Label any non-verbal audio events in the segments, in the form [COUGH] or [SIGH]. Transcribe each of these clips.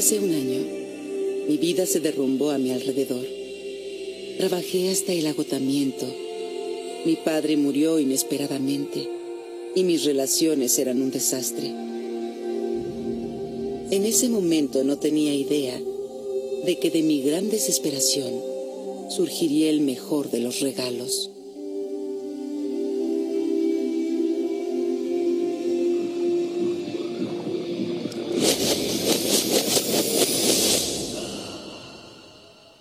Hace un año, mi vida se derrumbó a mi alrededor. Trabajé hasta el agotamiento. Mi padre murió inesperadamente y mis relaciones eran un desastre. En ese momento no tenía idea de que de mi gran desesperación surgiría el mejor de los regalos.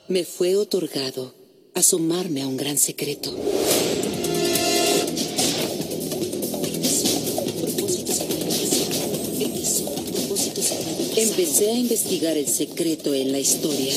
Me fue otorgado asomarme a un gran secreto. Empecé a investigar el secreto en la historia.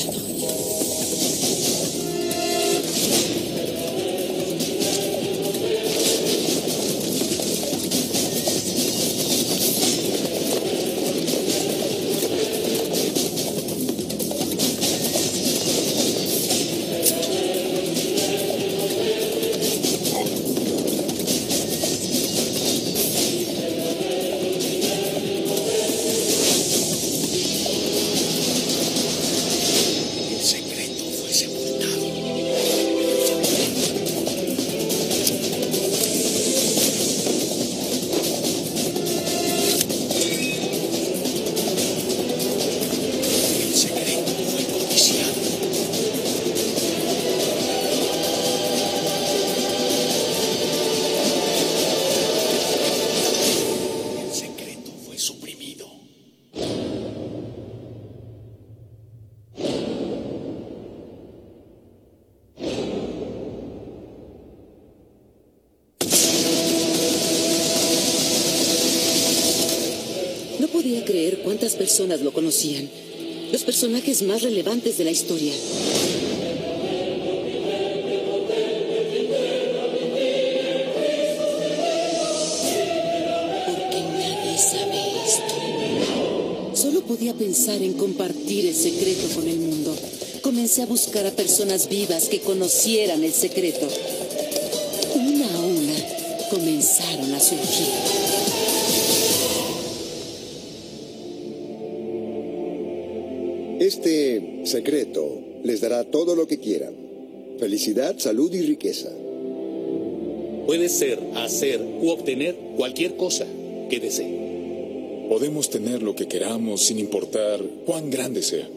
Los personajes más relevantes de la historia. Porque nadie sabe esto. Solo podía pensar en compartir el secreto con el mundo. Comencé a buscar a personas vivas que conocieran el secreto. Una a una comenzaron a surgir. Secreto les dará todo lo que quieran. Felicidad, salud y riqueza. Puede ser, hacer u obtener cualquier cosa que desee. Podemos tener lo que queramos sin importar cuán grande sea.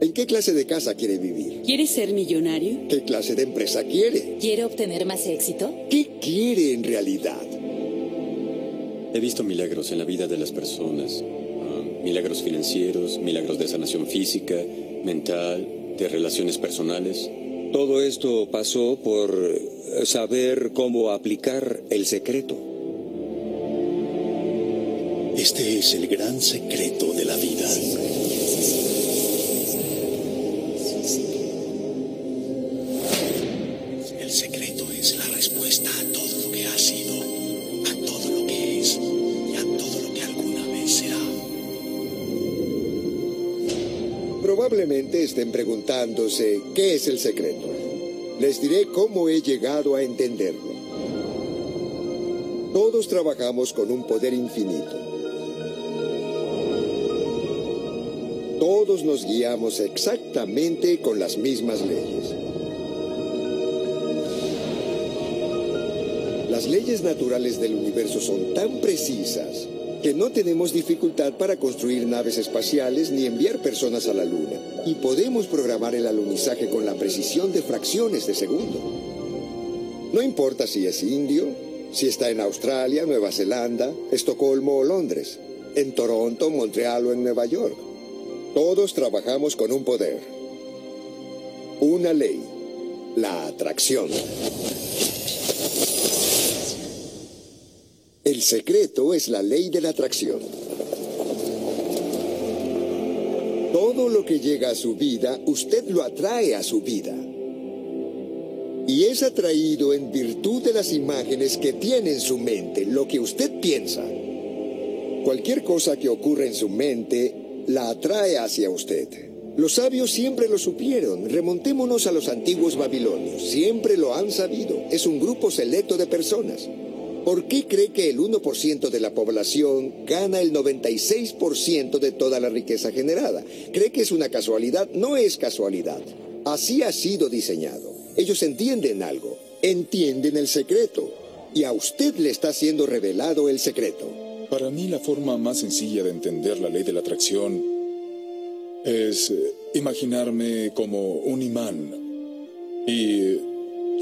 ¿En qué clase de casa quiere vivir? ¿Quieres ser millonario? ¿Qué clase de empresa quiere? ¿Quiere obtener más éxito? ¿Qué quiere en realidad? He visto milagros en la vida de las personas. Milagros financieros, milagros de sanación física, mental, de relaciones personales. Todo esto pasó por eh, saber cómo aplicar el secreto. Este es el gran secreto de la vida. Estén preguntándose qué es el secreto. Les diré cómo he llegado a entenderlo. Todos trabajamos con un poder infinito. Todos nos guiamos exactamente con las mismas leyes. Las leyes naturales del universo son tan precisas que no tenemos dificultad para construir naves espaciales ni enviar personas a la Luna. Y podemos programar el alunizaje con la precisión de fracciones de segundo. No importa si es indio, si está en Australia, Nueva Zelanda, Estocolmo o Londres, en Toronto, Montreal o en Nueva York. Todos trabajamos con un poder. Una ley. La atracción. El secreto es la ley de la atracción. Todo lo que llega a su vida, usted lo atrae a su vida. Y es atraído en virtud de las imágenes que tiene en su mente, lo que usted piensa. Cualquier cosa que ocurra en su mente la atrae hacia usted. Los sabios siempre lo supieron. Remontémonos a los antiguos babilonios. Siempre lo han sabido. Es un grupo selecto de personas. ¿Por qué cree que el 1% de la población gana el 96% de toda la riqueza generada? ¿Cree que es una casualidad? No es casualidad. Así ha sido diseñado. Ellos entienden algo, entienden el secreto. Y a usted le está siendo revelado el secreto. Para mí la forma más sencilla de entender la ley de la atracción es eh, imaginarme como un imán. Y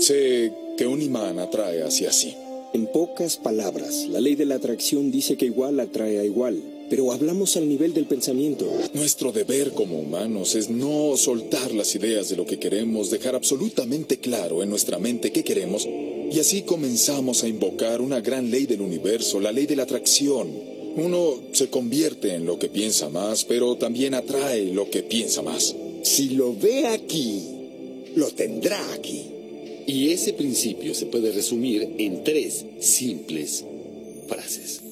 sé que un imán atrae hacia sí. En pocas palabras, la ley de la atracción dice que igual atrae a igual, pero hablamos al nivel del pensamiento. Nuestro deber como humanos es no soltar las ideas de lo que queremos, dejar absolutamente claro en nuestra mente qué queremos, y así comenzamos a invocar una gran ley del universo, la ley de la atracción. Uno se convierte en lo que piensa más, pero también atrae lo que piensa más. Si lo ve aquí, lo tendrá aquí. Y ese principio se puede resumir en tres simples frases.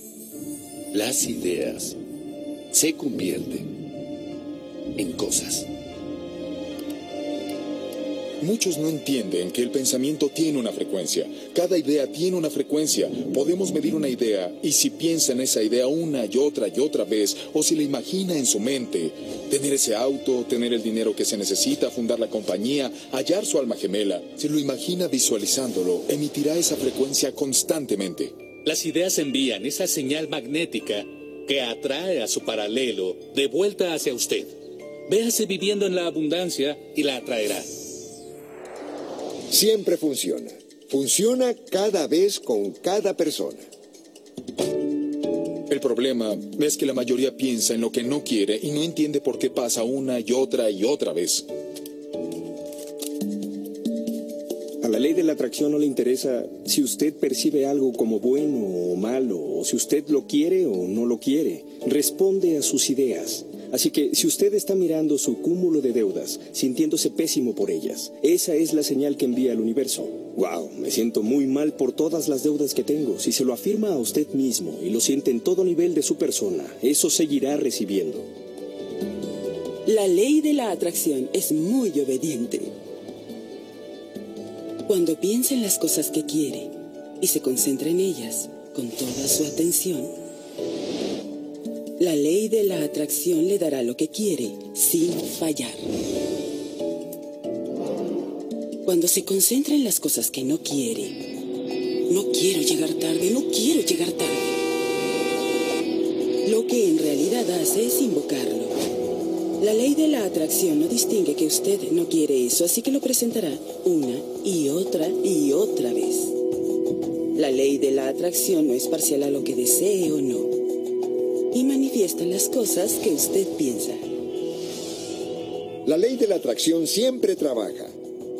Las ideas se convierten en cosas. Muchos no entienden que el pensamiento tiene una frecuencia. Cada idea tiene una frecuencia. Podemos medir una idea y si piensa en esa idea una y otra y otra vez, o si la imagina en su mente, tener ese auto, tener el dinero que se necesita, fundar la compañía, hallar su alma gemela, si lo imagina visualizándolo, emitirá esa frecuencia constantemente. Las ideas envían esa señal magnética que atrae a su paralelo de vuelta hacia usted. Véase viviendo en la abundancia y la atraerá. Siempre funciona. Funciona cada vez con cada persona. El problema es que la mayoría piensa en lo que no quiere y no entiende por qué pasa una y otra y otra vez. A la ley de la atracción no le interesa si usted percibe algo como bueno o malo, o si usted lo quiere o no lo quiere. Responde a sus ideas. Así que si usted está mirando su cúmulo de deudas, sintiéndose pésimo por ellas, esa es la señal que envía al universo. Wow, me siento muy mal por todas las deudas que tengo. Si se lo afirma a usted mismo y lo siente en todo nivel de su persona, eso seguirá recibiendo. La ley de la atracción es muy obediente. Cuando piensa en las cosas que quiere y se concentra en ellas con toda su atención, la ley de la atracción le dará lo que quiere sin fallar. Cuando se concentra en las cosas que no quiere, no quiero llegar tarde, no quiero llegar tarde. Lo que en realidad hace es invocarlo. La ley de la atracción no distingue que usted no quiere eso, así que lo presentará una y otra y otra vez. La ley de la atracción no es parcial a lo que desee o no y manifiesta las cosas que usted piensa. La ley de la atracción siempre trabaja.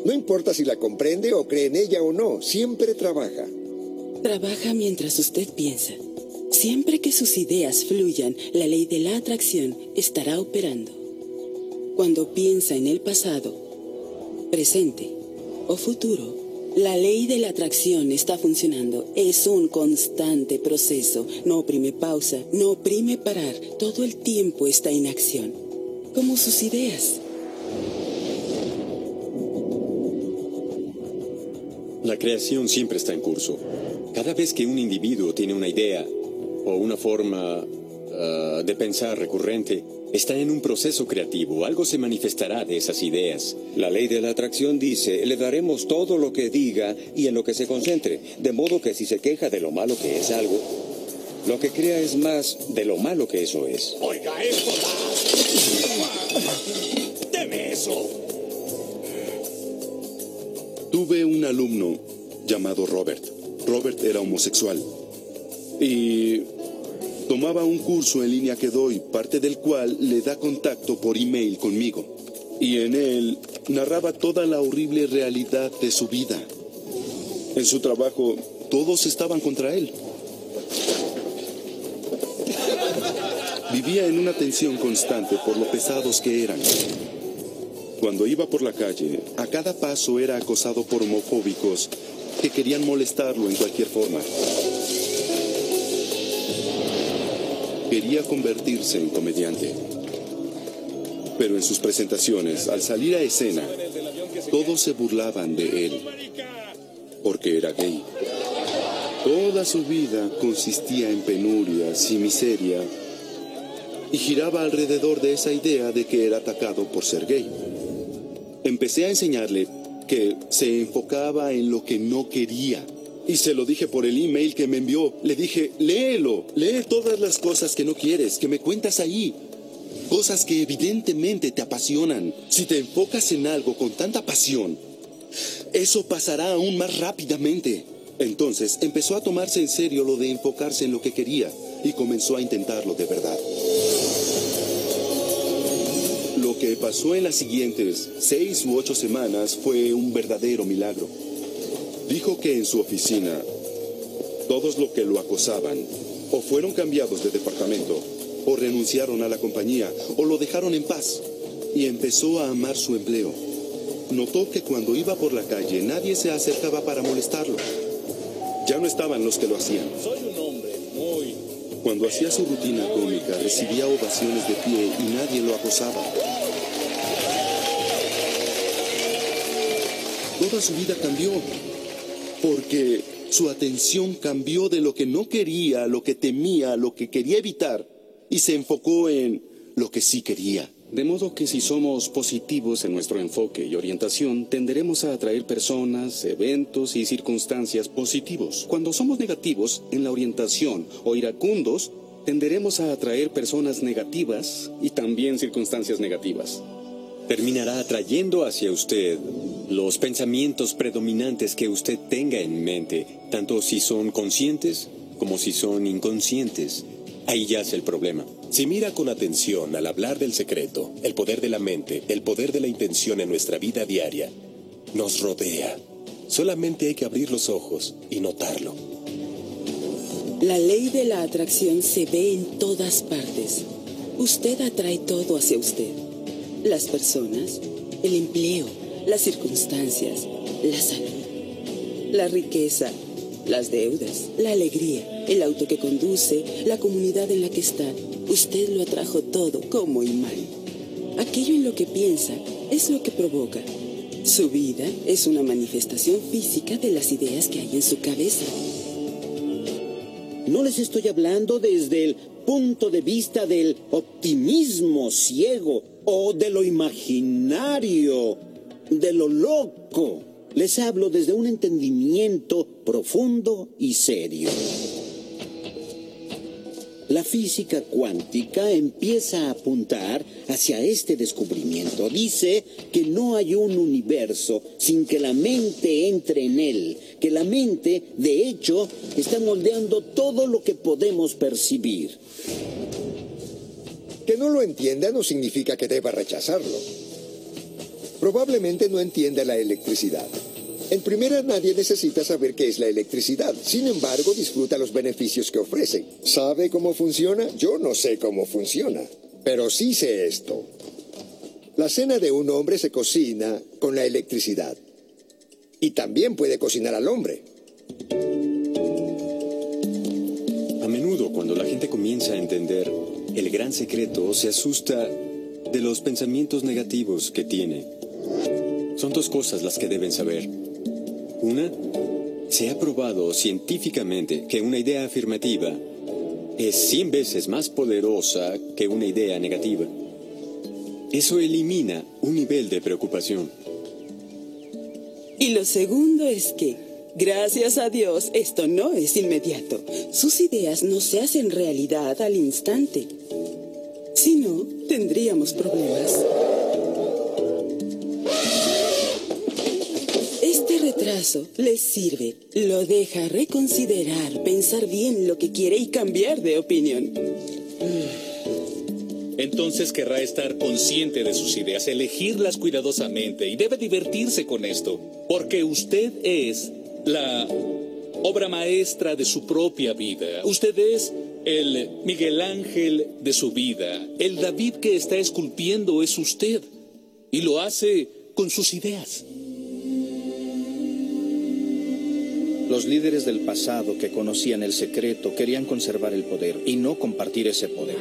No importa si la comprende o cree en ella o no, siempre trabaja. Trabaja mientras usted piensa. Siempre que sus ideas fluyan, la ley de la atracción estará operando. Cuando piensa en el pasado, presente o futuro, la ley de la atracción está funcionando. Es un constante proceso. No oprime pausa, no oprime parar. Todo el tiempo está en acción. Como sus ideas. La creación siempre está en curso. Cada vez que un individuo tiene una idea o una forma ah, de pensar recurrente, está en un proceso creativo. Algo se manifestará de esas ideas. La ley de la atracción dice, le daremos todo lo que diga y en lo que se concentre. De modo que si se queja de lo malo que es algo, lo que crea es más de lo malo que eso es. Oiga, esto da. Deme eso. Tuve un alumno llamado Robert. Robert era homosexual. Y tomaba un curso en línea que doy, parte del cual le da contacto por email conmigo. Y en él narraba toda la horrible realidad de su vida. En su trabajo, todos estaban contra él. Vivía en una tensión constante por lo pesados que eran. Cuando iba por la calle, a cada paso era acosado por homofóbicos que querían molestarlo en cualquier forma. Quería convertirse en comediante. Pero en sus presentaciones, al salir a escena, todos se burlaban de él. Porque era gay. Toda su vida consistía en penurias y miseria y giraba alrededor de esa idea de que era atacado por ser gay. Empecé a enseñarle que se enfocaba en lo que no quería. Y se lo dije por el email que me envió. Le dije, léelo, lee todas las cosas que no quieres, que me cuentas ahí. Cosas que evidentemente te apasionan. Si te enfocas en algo con tanta pasión, eso pasará aún más rápidamente. Entonces empezó a tomarse en serio lo de enfocarse en lo que quería y comenzó a intentarlo de verdad. Lo que pasó en las siguientes seis u ocho semanas fue un verdadero milagro. Dijo que en su oficina, todos los que lo acosaban o fueron cambiados de departamento, o renunciaron a la compañía, o lo dejaron en paz, y empezó a amar su empleo. Notó que cuando iba por la calle nadie se acercaba para molestarlo. Ya no estaban los que lo hacían. Soy un hombre muy... Cuando hacía su rutina cómica recibía ovaciones de pie y nadie lo acosaba. Toda su vida cambió porque su atención cambió de lo que no quería, lo que temía, lo que quería evitar y se enfocó en lo que sí quería. De modo que si somos positivos en nuestro enfoque y orientación, tenderemos a atraer personas, eventos y circunstancias positivos. Cuando somos negativos en la orientación o iracundos, tenderemos a atraer personas negativas y también circunstancias negativas. Terminará atrayendo hacia usted los pensamientos predominantes que usted tenga en mente, tanto si son conscientes como si son inconscientes. Ahí yace el problema. Si mira con atención al hablar del secreto, el poder de la mente, el poder de la intención en nuestra vida diaria, nos rodea. Solamente hay que abrir los ojos y notarlo. La ley de la atracción se ve en todas partes. Usted atrae todo hacia usted. Las personas, el empleo, las circunstancias, la salud, la riqueza, las deudas, la alegría, el auto que conduce, la comunidad en la que está. Usted lo atrajo todo, como mal. Aquello en lo que piensa es lo que provoca. Su vida es una manifestación física de las ideas que hay en su cabeza. No les estoy hablando desde el punto de vista del optimismo ciego o de lo imaginario, de lo loco. Les hablo desde un entendimiento profundo y serio. La física cuántica empieza a apuntar hacia este descubrimiento. Dice que no hay un universo sin que la mente entre en él, que la mente, de hecho, está moldeando todo lo que podemos percibir. Que no lo entienda no significa que deba rechazarlo. Probablemente no entienda la electricidad. En primera, nadie necesita saber qué es la electricidad. Sin embargo, disfruta los beneficios que ofrece. ¿Sabe cómo funciona? Yo no sé cómo funciona. Pero sí sé esto. La cena de un hombre se cocina con la electricidad. Y también puede cocinar al hombre. A menudo, cuando la gente comienza a entender el gran secreto, se asusta de los pensamientos negativos que tiene. Son dos cosas las que deben saber. Una, se ha probado científicamente que una idea afirmativa es 100 veces más poderosa que una idea negativa. Eso elimina un nivel de preocupación. Y lo segundo es que, gracias a Dios, esto no es inmediato. Sus ideas no se hacen realidad al instante. Si no, tendríamos problemas. Retraso les sirve, lo deja reconsiderar, pensar bien lo que quiere y cambiar de opinión. Entonces querrá estar consciente de sus ideas, elegirlas cuidadosamente y debe divertirse con esto, porque usted es la obra maestra de su propia vida. Usted es el Miguel Ángel de su vida. El David que está esculpiendo es usted y lo hace con sus ideas. Los líderes del pasado que conocían el secreto querían conservar el poder y no compartir ese poder.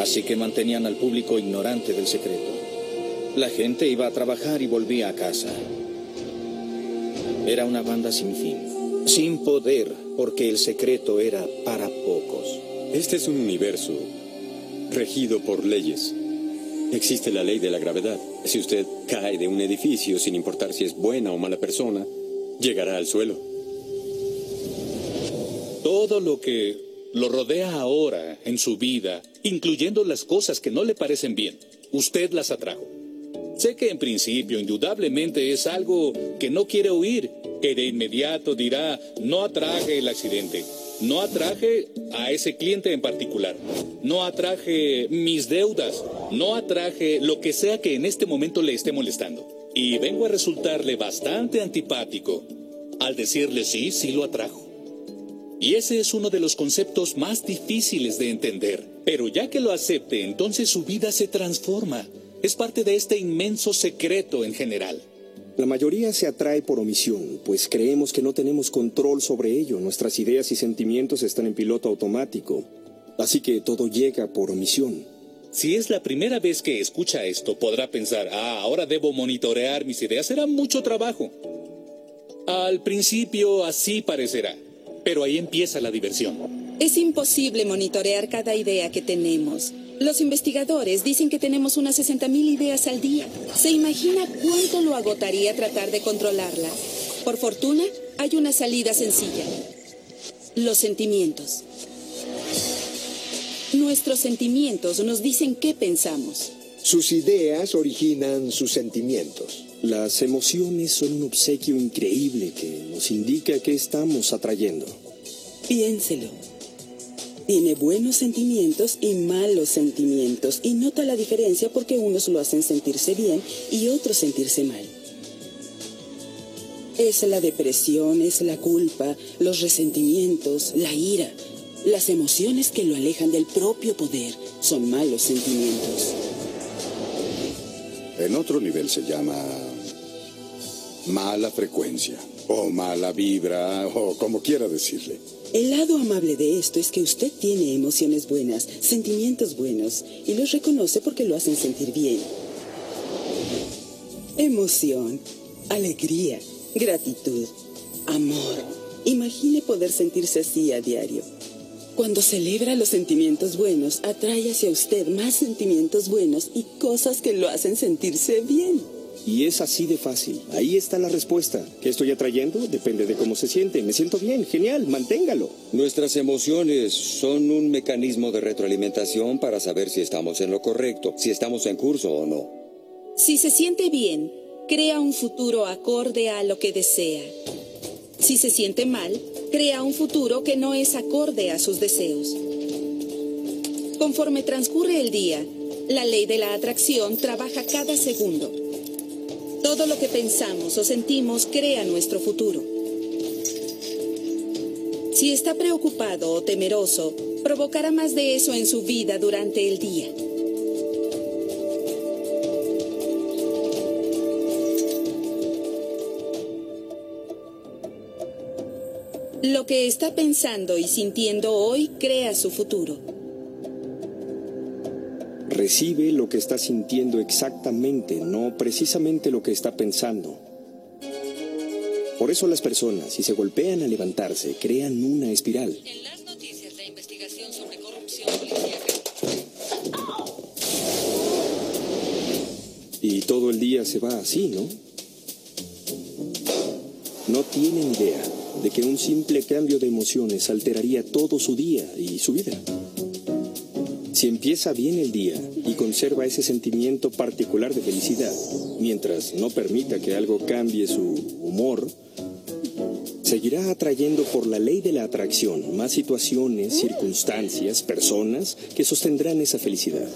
Así que mantenían al público ignorante del secreto. La gente iba a trabajar y volvía a casa. Era una banda sin fin, sin poder, porque el secreto era para pocos. Este es un universo regido por leyes. Existe la ley de la gravedad. Si usted cae de un edificio, sin importar si es buena o mala persona, llegará al suelo. Todo lo que lo rodea ahora en su vida, incluyendo las cosas que no le parecen bien, usted las atrajo. Sé que en principio indudablemente es algo que no quiere oír, que de inmediato dirá, no atraje el accidente, no atraje a ese cliente en particular, no atraje mis deudas, no atraje lo que sea que en este momento le esté molestando. Y vengo a resultarle bastante antipático al decirle sí, sí lo atrajo. Y ese es uno de los conceptos más difíciles de entender. Pero ya que lo acepte, entonces su vida se transforma. Es parte de este inmenso secreto en general. La mayoría se atrae por omisión, pues creemos que no tenemos control sobre ello. Nuestras ideas y sentimientos están en piloto automático. Así que todo llega por omisión. Si es la primera vez que escucha esto, podrá pensar, ah, ahora debo monitorear mis ideas, será mucho trabajo. Al principio así parecerá. Pero ahí empieza la diversión. Es imposible monitorear cada idea que tenemos. Los investigadores dicen que tenemos unas 60.000 ideas al día. ¿Se imagina cuánto lo agotaría tratar de controlarlas? Por fortuna, hay una salida sencilla. Los sentimientos. Nuestros sentimientos nos dicen qué pensamos. Sus ideas originan sus sentimientos. Las emociones son un obsequio increíble que nos indica qué estamos atrayendo. Piénselo. Tiene buenos sentimientos y malos sentimientos y nota la diferencia porque unos lo hacen sentirse bien y otros sentirse mal. Es la depresión, es la culpa, los resentimientos, la ira, las emociones que lo alejan del propio poder son malos sentimientos. En otro nivel se llama mala frecuencia, o mala vibra, o como quiera decirle. El lado amable de esto es que usted tiene emociones buenas, sentimientos buenos, y los reconoce porque lo hacen sentir bien. Emoción, alegría, gratitud, amor. Imagine poder sentirse así a diario. Cuando celebra los sentimientos buenos, atrae hacia usted más sentimientos buenos y cosas que lo hacen sentirse bien. Y es así de fácil. Ahí está la respuesta. ¿Qué estoy atrayendo? Depende de cómo se siente. Me siento bien, genial, manténgalo. Nuestras emociones son un mecanismo de retroalimentación para saber si estamos en lo correcto, si estamos en curso o no. Si se siente bien, crea un futuro acorde a lo que desea. Si se siente mal, crea un futuro que no es acorde a sus deseos. Conforme transcurre el día, la ley de la atracción trabaja cada segundo. Todo lo que pensamos o sentimos crea nuestro futuro. Si está preocupado o temeroso, provocará más de eso en su vida durante el día. Lo que está pensando y sintiendo hoy crea su futuro. Recibe lo que está sintiendo exactamente, no precisamente lo que está pensando. Por eso las personas, si se golpean a levantarse, crean una espiral. En las noticias, la investigación sobre corrupción Y todo el día se va así, ¿no? No tienen idea de que un simple cambio de emociones alteraría todo su día y su vida. Si empieza bien el día y conserva ese sentimiento particular de felicidad, mientras no permita que algo cambie su humor, seguirá atrayendo por la ley de la atracción más situaciones, circunstancias, personas que sostendrán esa felicidad.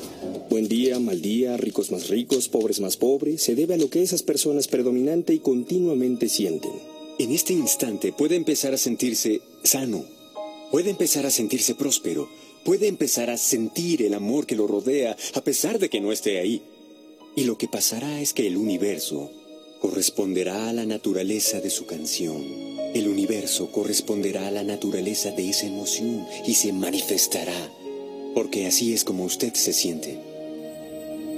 Buen día, mal día, ricos más ricos, pobres más pobres, se debe a lo que esas personas predominante y continuamente sienten. En este instante puede empezar a sentirse sano, puede empezar a sentirse próspero, puede empezar a sentir el amor que lo rodea a pesar de que no esté ahí. Y lo que pasará es que el universo corresponderá a la naturaleza de su canción. El universo corresponderá a la naturaleza de esa emoción y se manifestará, porque así es como usted se siente.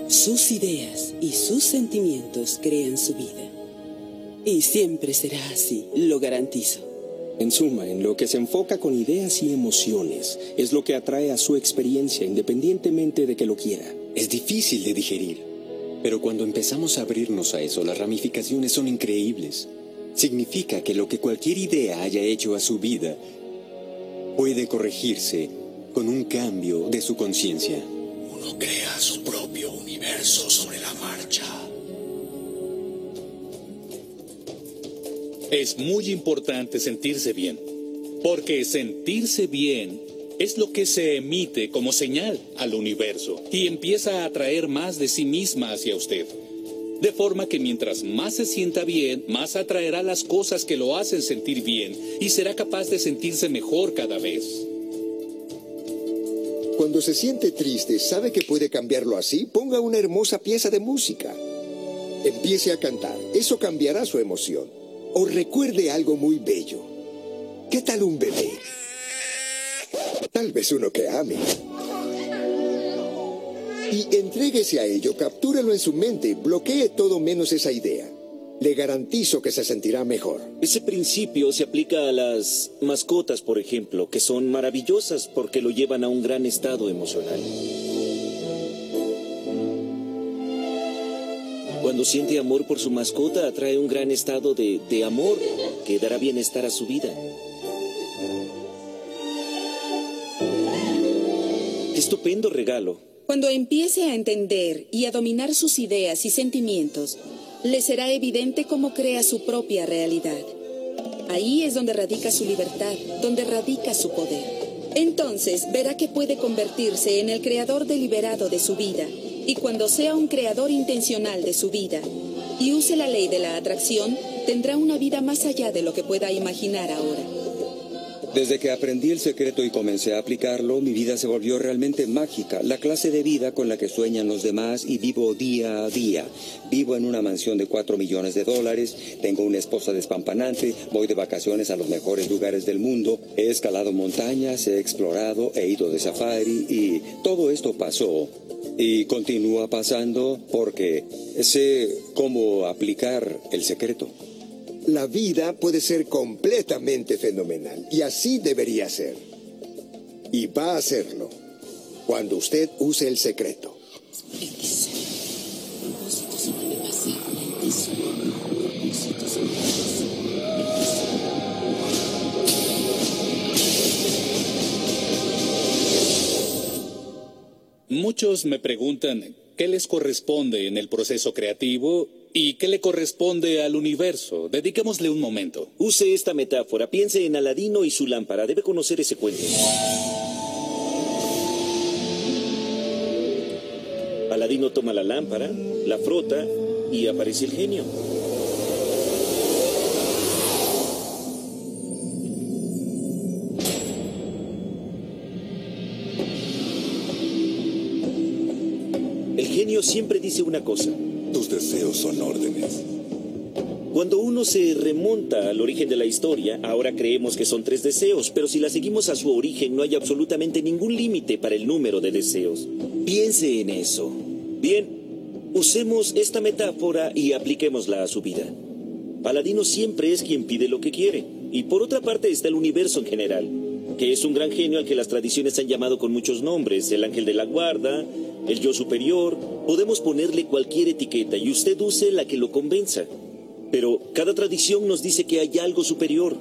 Sus ideas y sus sentimientos crean su vida. Y siempre será así, lo garantizo. En suma, en lo que se enfoca con ideas y emociones, es lo que atrae a su experiencia independientemente de que lo quiera. Es difícil de digerir, pero cuando empezamos a abrirnos a eso, las ramificaciones son increíbles. Significa que lo que cualquier idea haya hecho a su vida puede corregirse con un cambio de su conciencia. Uno crea su propio universo sobre la marcha. Es muy importante sentirse bien, porque sentirse bien es lo que se emite como señal al universo y empieza a atraer más de sí misma hacia usted. De forma que mientras más se sienta bien, más atraerá las cosas que lo hacen sentir bien y será capaz de sentirse mejor cada vez. Cuando se siente triste, sabe que puede cambiarlo así. Ponga una hermosa pieza de música. Empiece a cantar. Eso cambiará su emoción. O recuerde algo muy bello. ¿Qué tal un bebé? Tal vez uno que ame. Y entréguese a ello, captúrelo en su mente, bloquee todo menos esa idea. Le garantizo que se sentirá mejor. Ese principio se aplica a las mascotas, por ejemplo, que son maravillosas porque lo llevan a un gran estado emocional. Cuando siente amor por su mascota, atrae un gran estado de, de amor que dará bienestar a su vida. Estupendo regalo. Cuando empiece a entender y a dominar sus ideas y sentimientos, le será evidente cómo crea su propia realidad. Ahí es donde radica su libertad, donde radica su poder. Entonces verá que puede convertirse en el creador deliberado de su vida y cuando sea un creador intencional de su vida y use la ley de la atracción, tendrá una vida más allá de lo que pueda imaginar ahora. Desde que aprendí el secreto y comencé a aplicarlo, mi vida se volvió realmente mágica, la clase de vida con la que sueñan los demás y vivo día a día. Vivo en una mansión de 4 millones de dólares, tengo una esposa despampanante, voy de vacaciones a los mejores lugares del mundo, he escalado montañas, he explorado, he ido de safari y todo esto pasó y continúa pasando porque sé cómo aplicar el secreto. La vida puede ser completamente fenomenal y así debería ser. Y va a serlo cuando usted use el secreto. Muchos me preguntan qué les corresponde en el proceso creativo y qué le corresponde al universo. Dediquémosle un momento. Use esta metáfora. Piense en Aladino y su lámpara. Debe conocer ese cuento. Aladino toma la lámpara, la frota y aparece el genio. Siempre dice una cosa. Tus deseos son órdenes. Cuando uno se remonta al origen de la historia, ahora creemos que son tres deseos, pero si la seguimos a su origen no hay absolutamente ningún límite para el número de deseos. Piense en eso. Bien, usemos esta metáfora y apliquémosla a su vida. Paladino siempre es quien pide lo que quiere. Y por otra parte está el universo en general, que es un gran genio al que las tradiciones han llamado con muchos nombres, el ángel de la guarda, el yo superior, podemos ponerle cualquier etiqueta y usted use la que lo convenza. Pero cada tradición nos dice que hay algo superior.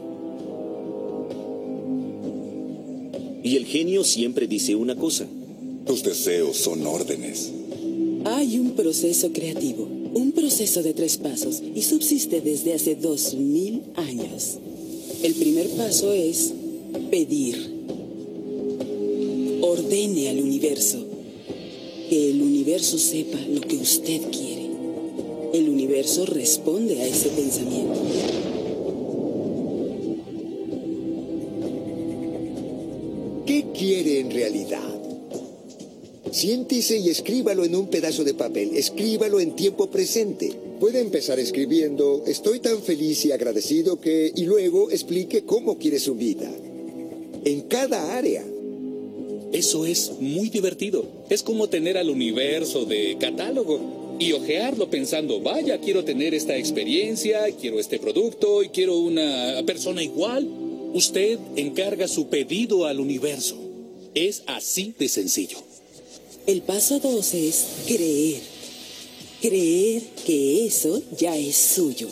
Y el genio siempre dice una cosa. Tus deseos son órdenes. Hay un proceso creativo, un proceso de tres pasos y subsiste desde hace dos mil años. El primer paso es pedir. Ordene al universo. Que el universo sepa lo que usted quiere. El universo responde a ese pensamiento. ¿Qué quiere en realidad? Siéntese y escríbalo en un pedazo de papel. Escríbalo en tiempo presente. Puede empezar escribiendo, estoy tan feliz y agradecido que... y luego explique cómo quiere su vida. En cada área. Eso es muy divertido. Es como tener al universo de catálogo. y ojearlo pensando, vaya, quiero tener esta experiencia, quiero este producto y quiero una persona igual, usted encarga su pedido al universo. Es así de sencillo. El paso dos es creer. Creer que eso ya es suyo.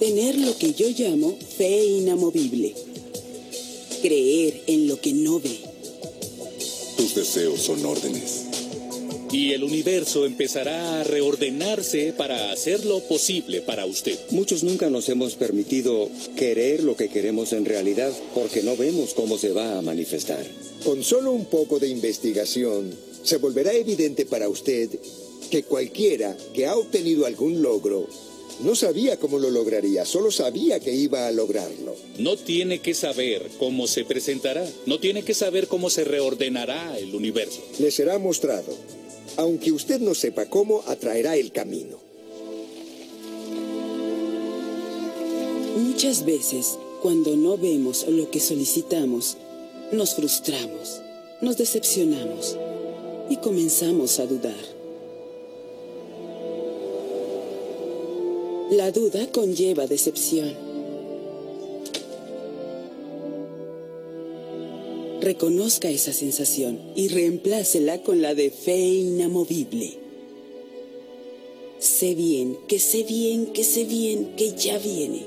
Tener lo que yo llamo fe inamovible. Creer en lo que no ve. Tus deseos son órdenes. Y el universo empezará a reordenarse para hacerlo posible para usted. Muchos nunca nos hemos permitido querer lo que queremos en realidad porque no vemos cómo se va a manifestar. Con solo un poco de investigación, se volverá evidente para usted que cualquiera que ha obtenido algún logro no sabía cómo lo lograría, solo sabía que iba a lograrlo. No tiene que saber cómo se presentará, no tiene que saber cómo se reordenará el universo. Le será mostrado. Aunque usted no sepa cómo, atraerá el camino. Muchas veces, cuando no vemos lo que solicitamos, nos frustramos, nos decepcionamos y comenzamos a dudar. La duda conlleva decepción. Reconozca esa sensación y reemplácela con la de fe inamovible. Sé bien, que sé bien, que sé bien, que ya viene.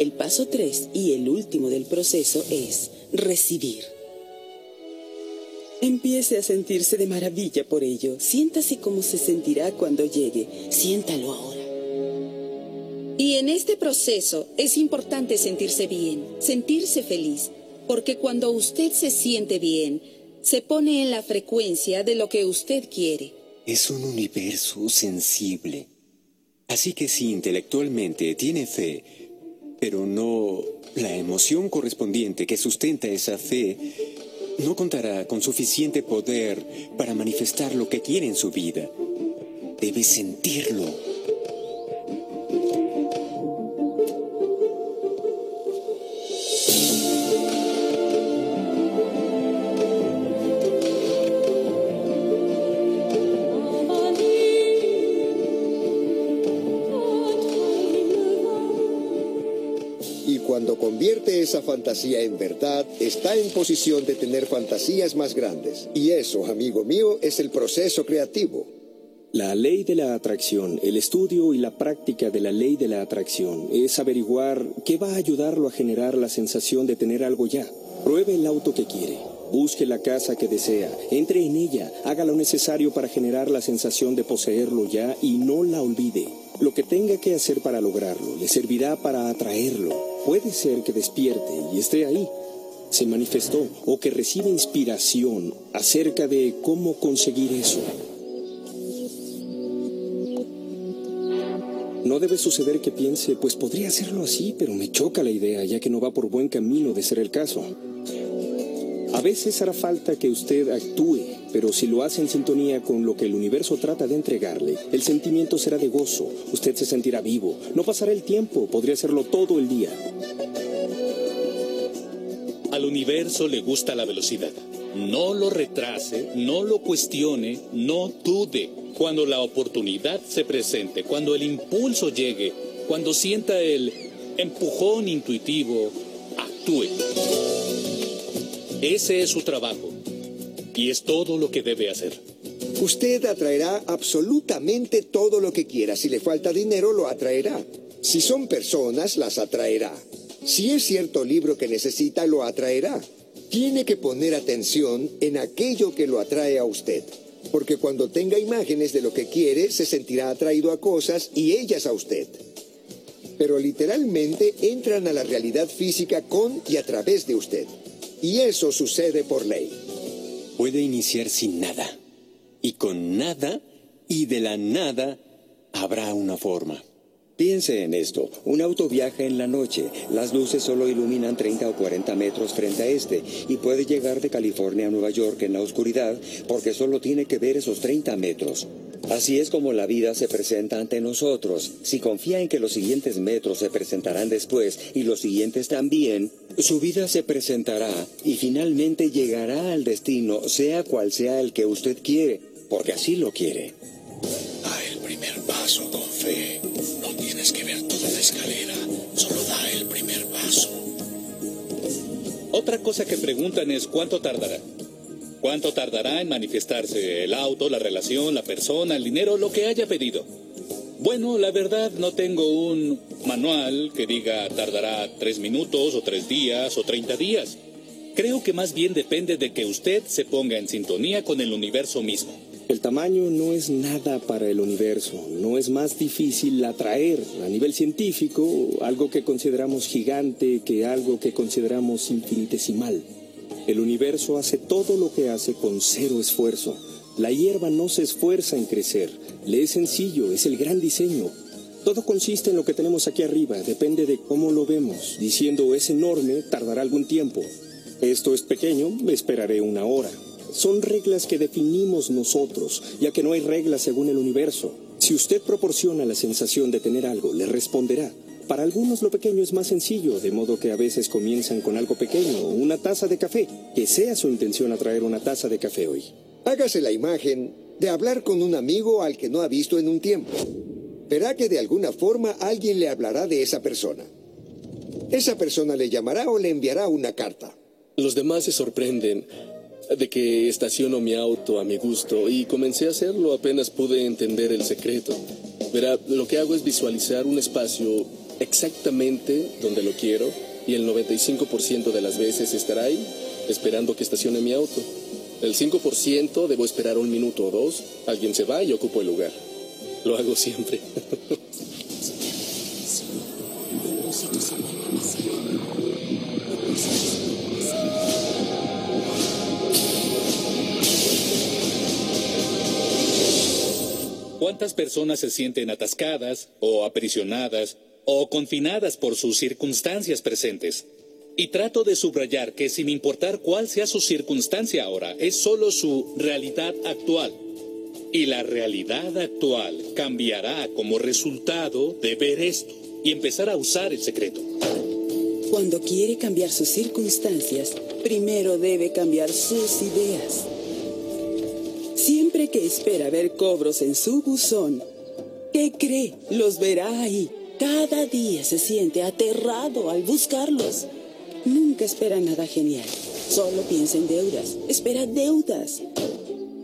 El paso 3 y el último del proceso es recibir. Empiece a sentirse de maravilla por ello. Siéntase como se sentirá cuando llegue. Siéntalo ahora. Y en este proceso es importante sentirse bien, sentirse feliz, porque cuando usted se siente bien, se pone en la frecuencia de lo que usted quiere. Es un universo sensible. Así que si intelectualmente tiene fe, pero no la emoción correspondiente que sustenta esa fe, no contará con suficiente poder para manifestar lo que quiere en su vida. Debe sentirlo. Convierte esa fantasía en verdad, está en posición de tener fantasías más grandes. Y eso, amigo mío, es el proceso creativo. La ley de la atracción, el estudio y la práctica de la ley de la atracción es averiguar qué va a ayudarlo a generar la sensación de tener algo ya. Pruebe el auto que quiere, busque la casa que desea, entre en ella, haga lo necesario para generar la sensación de poseerlo ya y no la olvide. Lo que tenga que hacer para lograrlo le servirá para atraerlo. Puede ser que despierte y esté ahí. Se manifestó o que reciba inspiración acerca de cómo conseguir eso. No debe suceder que piense, pues podría hacerlo así, pero me choca la idea, ya que no va por buen camino de ser el caso. A veces hará falta que usted actúe, pero si lo hace en sintonía con lo que el universo trata de entregarle, el sentimiento será de gozo, usted se sentirá vivo, no pasará el tiempo, podría hacerlo todo el día. Al universo le gusta la velocidad. No lo retrase, no lo cuestione, no dude. Cuando la oportunidad se presente, cuando el impulso llegue, cuando sienta el empujón intuitivo, actúe. Ese es su trabajo y es todo lo que debe hacer. Usted atraerá absolutamente todo lo que quiera. Si le falta dinero, lo atraerá. Si son personas, las atraerá. Si es cierto libro que necesita, lo atraerá. Tiene que poner atención en aquello que lo atrae a usted. Porque cuando tenga imágenes de lo que quiere, se sentirá atraído a cosas y ellas a usted. Pero literalmente entran a la realidad física con y a través de usted. Y eso sucede por ley. Puede iniciar sin nada. Y con nada y de la nada habrá una forma. Piense en esto. Un auto viaja en la noche. Las luces solo iluminan 30 o 40 metros frente a este y puede llegar de California a Nueva York en la oscuridad porque solo tiene que ver esos 30 metros. Así es como la vida se presenta ante nosotros. Si confía en que los siguientes metros se presentarán después y los siguientes también, su vida se presentará y finalmente llegará al destino, sea cual sea el que usted quiere. porque así lo quiere. Da el primer paso con fe. No tienes que ver toda la escalera, solo da el primer paso. Otra cosa que preguntan es cuánto tardará. ¿Cuánto tardará en manifestarse el auto, la relación, la persona, el dinero, lo que haya pedido? Bueno, la verdad no tengo un manual que diga tardará tres minutos o tres días o treinta días. Creo que más bien depende de que usted se ponga en sintonía con el universo mismo. El tamaño no es nada para el universo, no es más difícil atraer a nivel científico algo que consideramos gigante que algo que consideramos infinitesimal. El universo hace todo lo que hace con cero esfuerzo. La hierba no se esfuerza en crecer, le es sencillo, es el gran diseño. Todo consiste en lo que tenemos aquí arriba, depende de cómo lo vemos. Diciendo es enorme, tardará algún tiempo. Esto es pequeño, esperaré una hora. Son reglas que definimos nosotros, ya que no hay reglas según el universo. Si usted proporciona la sensación de tener algo, le responderá. Para algunos lo pequeño es más sencillo, de modo que a veces comienzan con algo pequeño, una taza de café, que sea su intención atraer una taza de café hoy. Hágase la imagen de hablar con un amigo al que no ha visto en un tiempo. Verá que de alguna forma alguien le hablará de esa persona. Esa persona le llamará o le enviará una carta. Los demás se sorprenden de que estaciono mi auto a mi gusto y comencé a hacerlo apenas pude entender el secreto. Verá, lo que hago es visualizar un espacio exactamente donde lo quiero y el 95% de las veces estará ahí esperando que estacione mi auto. El 5% debo esperar un minuto o dos, alguien se va y ocupo el lugar. Lo hago siempre. ¿Cuántas personas se sienten atascadas o aprisionadas o confinadas por sus circunstancias presentes? Y trato de subrayar que sin importar cuál sea su circunstancia ahora, es solo su realidad actual. Y la realidad actual cambiará como resultado de ver esto y empezar a usar el secreto. Cuando quiere cambiar sus circunstancias, primero debe cambiar sus ideas. Siempre que espera ver cobros en su buzón, ¿qué cree? Los verá ahí. Cada día se siente aterrado al buscarlos. Nunca espera nada genial. Solo piensa en deudas. Espera deudas.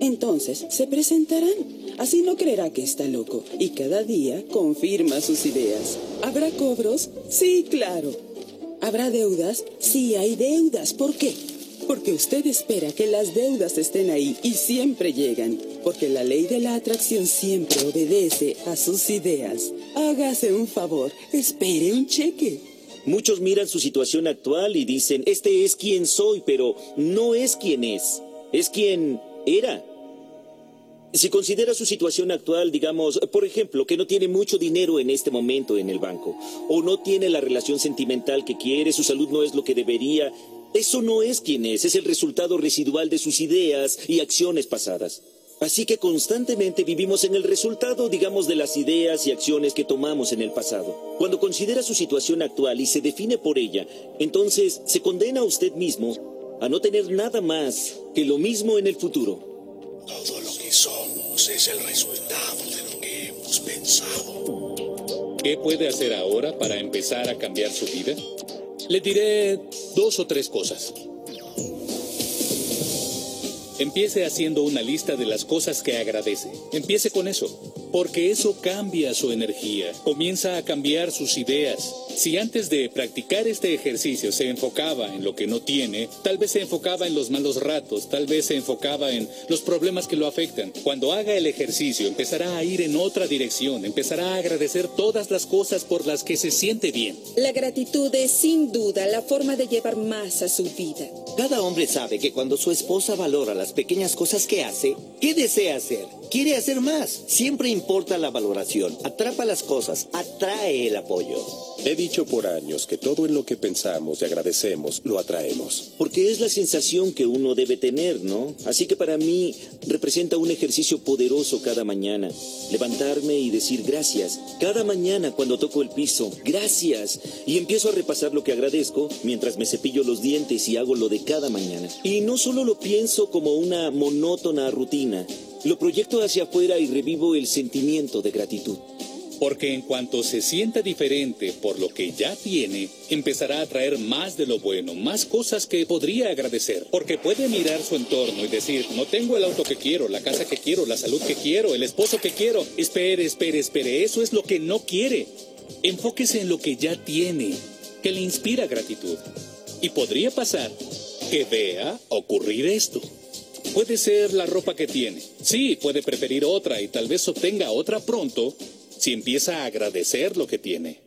Entonces se presentarán. Así no creerá que está loco. Y cada día confirma sus ideas. ¿Habrá cobros? Sí, claro. ¿Habrá deudas? Sí, hay deudas. ¿Por qué? Porque usted espera que las deudas estén ahí y siempre llegan. Porque la ley de la atracción siempre obedece a sus ideas. Hágase un favor, espere un cheque. Muchos miran su situación actual y dicen, este es quien soy, pero no es quien es, es quien era. Si considera su situación actual, digamos, por ejemplo, que no tiene mucho dinero en este momento en el banco, o no tiene la relación sentimental que quiere, su salud no es lo que debería, eso no es quien es, es el resultado residual de sus ideas y acciones pasadas. Así que constantemente vivimos en el resultado, digamos, de las ideas y acciones que tomamos en el pasado. Cuando considera su situación actual y se define por ella, entonces se condena a usted mismo a no tener nada más que lo mismo en el futuro. Todo lo que somos es el resultado de lo que hemos pensado. ¿Qué puede hacer ahora para empezar a cambiar su vida? Le diré dos o tres cosas. Empiece haciendo una lista de las cosas que agradece. Empiece con eso, porque eso cambia su energía, comienza a cambiar sus ideas. Si antes de practicar este ejercicio se enfocaba en lo que no tiene, tal vez se enfocaba en los malos ratos, tal vez se enfocaba en los problemas que lo afectan. Cuando haga el ejercicio empezará a ir en otra dirección, empezará a agradecer todas las cosas por las que se siente bien. La gratitud es sin duda la forma de llevar más a su vida. Cada hombre sabe que cuando su esposa valora las pequeñas cosas que hace, ¿qué desea hacer? Quiere hacer más. Siempre importa la valoración. Atrapa las cosas, atrae el apoyo. He dicho por años que todo en lo que pensamos y agradecemos lo atraemos. Porque es la sensación que uno debe tener, ¿no? Así que para mí representa un ejercicio poderoso cada mañana. Levantarme y decir gracias. Cada mañana cuando toco el piso, gracias. Y empiezo a repasar lo que agradezco mientras me cepillo los dientes y hago lo de cada mañana. Y no solo lo pienso como una monótona rutina. Lo proyecto hacia afuera y revivo el sentimiento de gratitud. Porque en cuanto se sienta diferente por lo que ya tiene, empezará a traer más de lo bueno, más cosas que podría agradecer. Porque puede mirar su entorno y decir, no tengo el auto que quiero, la casa que quiero, la salud que quiero, el esposo que quiero. Espere, espere, espere, eso es lo que no quiere. Enfóquese en lo que ya tiene, que le inspira gratitud. Y podría pasar que vea ocurrir esto. Puede ser la ropa que tiene. Sí, puede preferir otra y tal vez obtenga otra pronto si empieza a agradecer lo que tiene.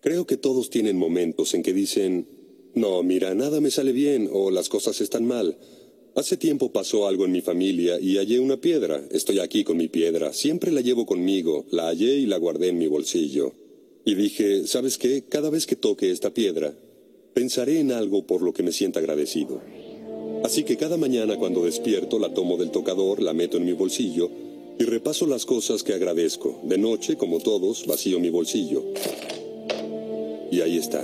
Creo que todos tienen momentos en que dicen, no, mira, nada me sale bien o las cosas están mal. Hace tiempo pasó algo en mi familia y hallé una piedra. Estoy aquí con mi piedra. Siempre la llevo conmigo. La hallé y la guardé en mi bolsillo. Y dije, ¿sabes qué? Cada vez que toque esta piedra, pensaré en algo por lo que me sienta agradecido. Así que cada mañana cuando despierto la tomo del tocador, la meto en mi bolsillo y repaso las cosas que agradezco. De noche, como todos, vacío mi bolsillo. Y ahí está.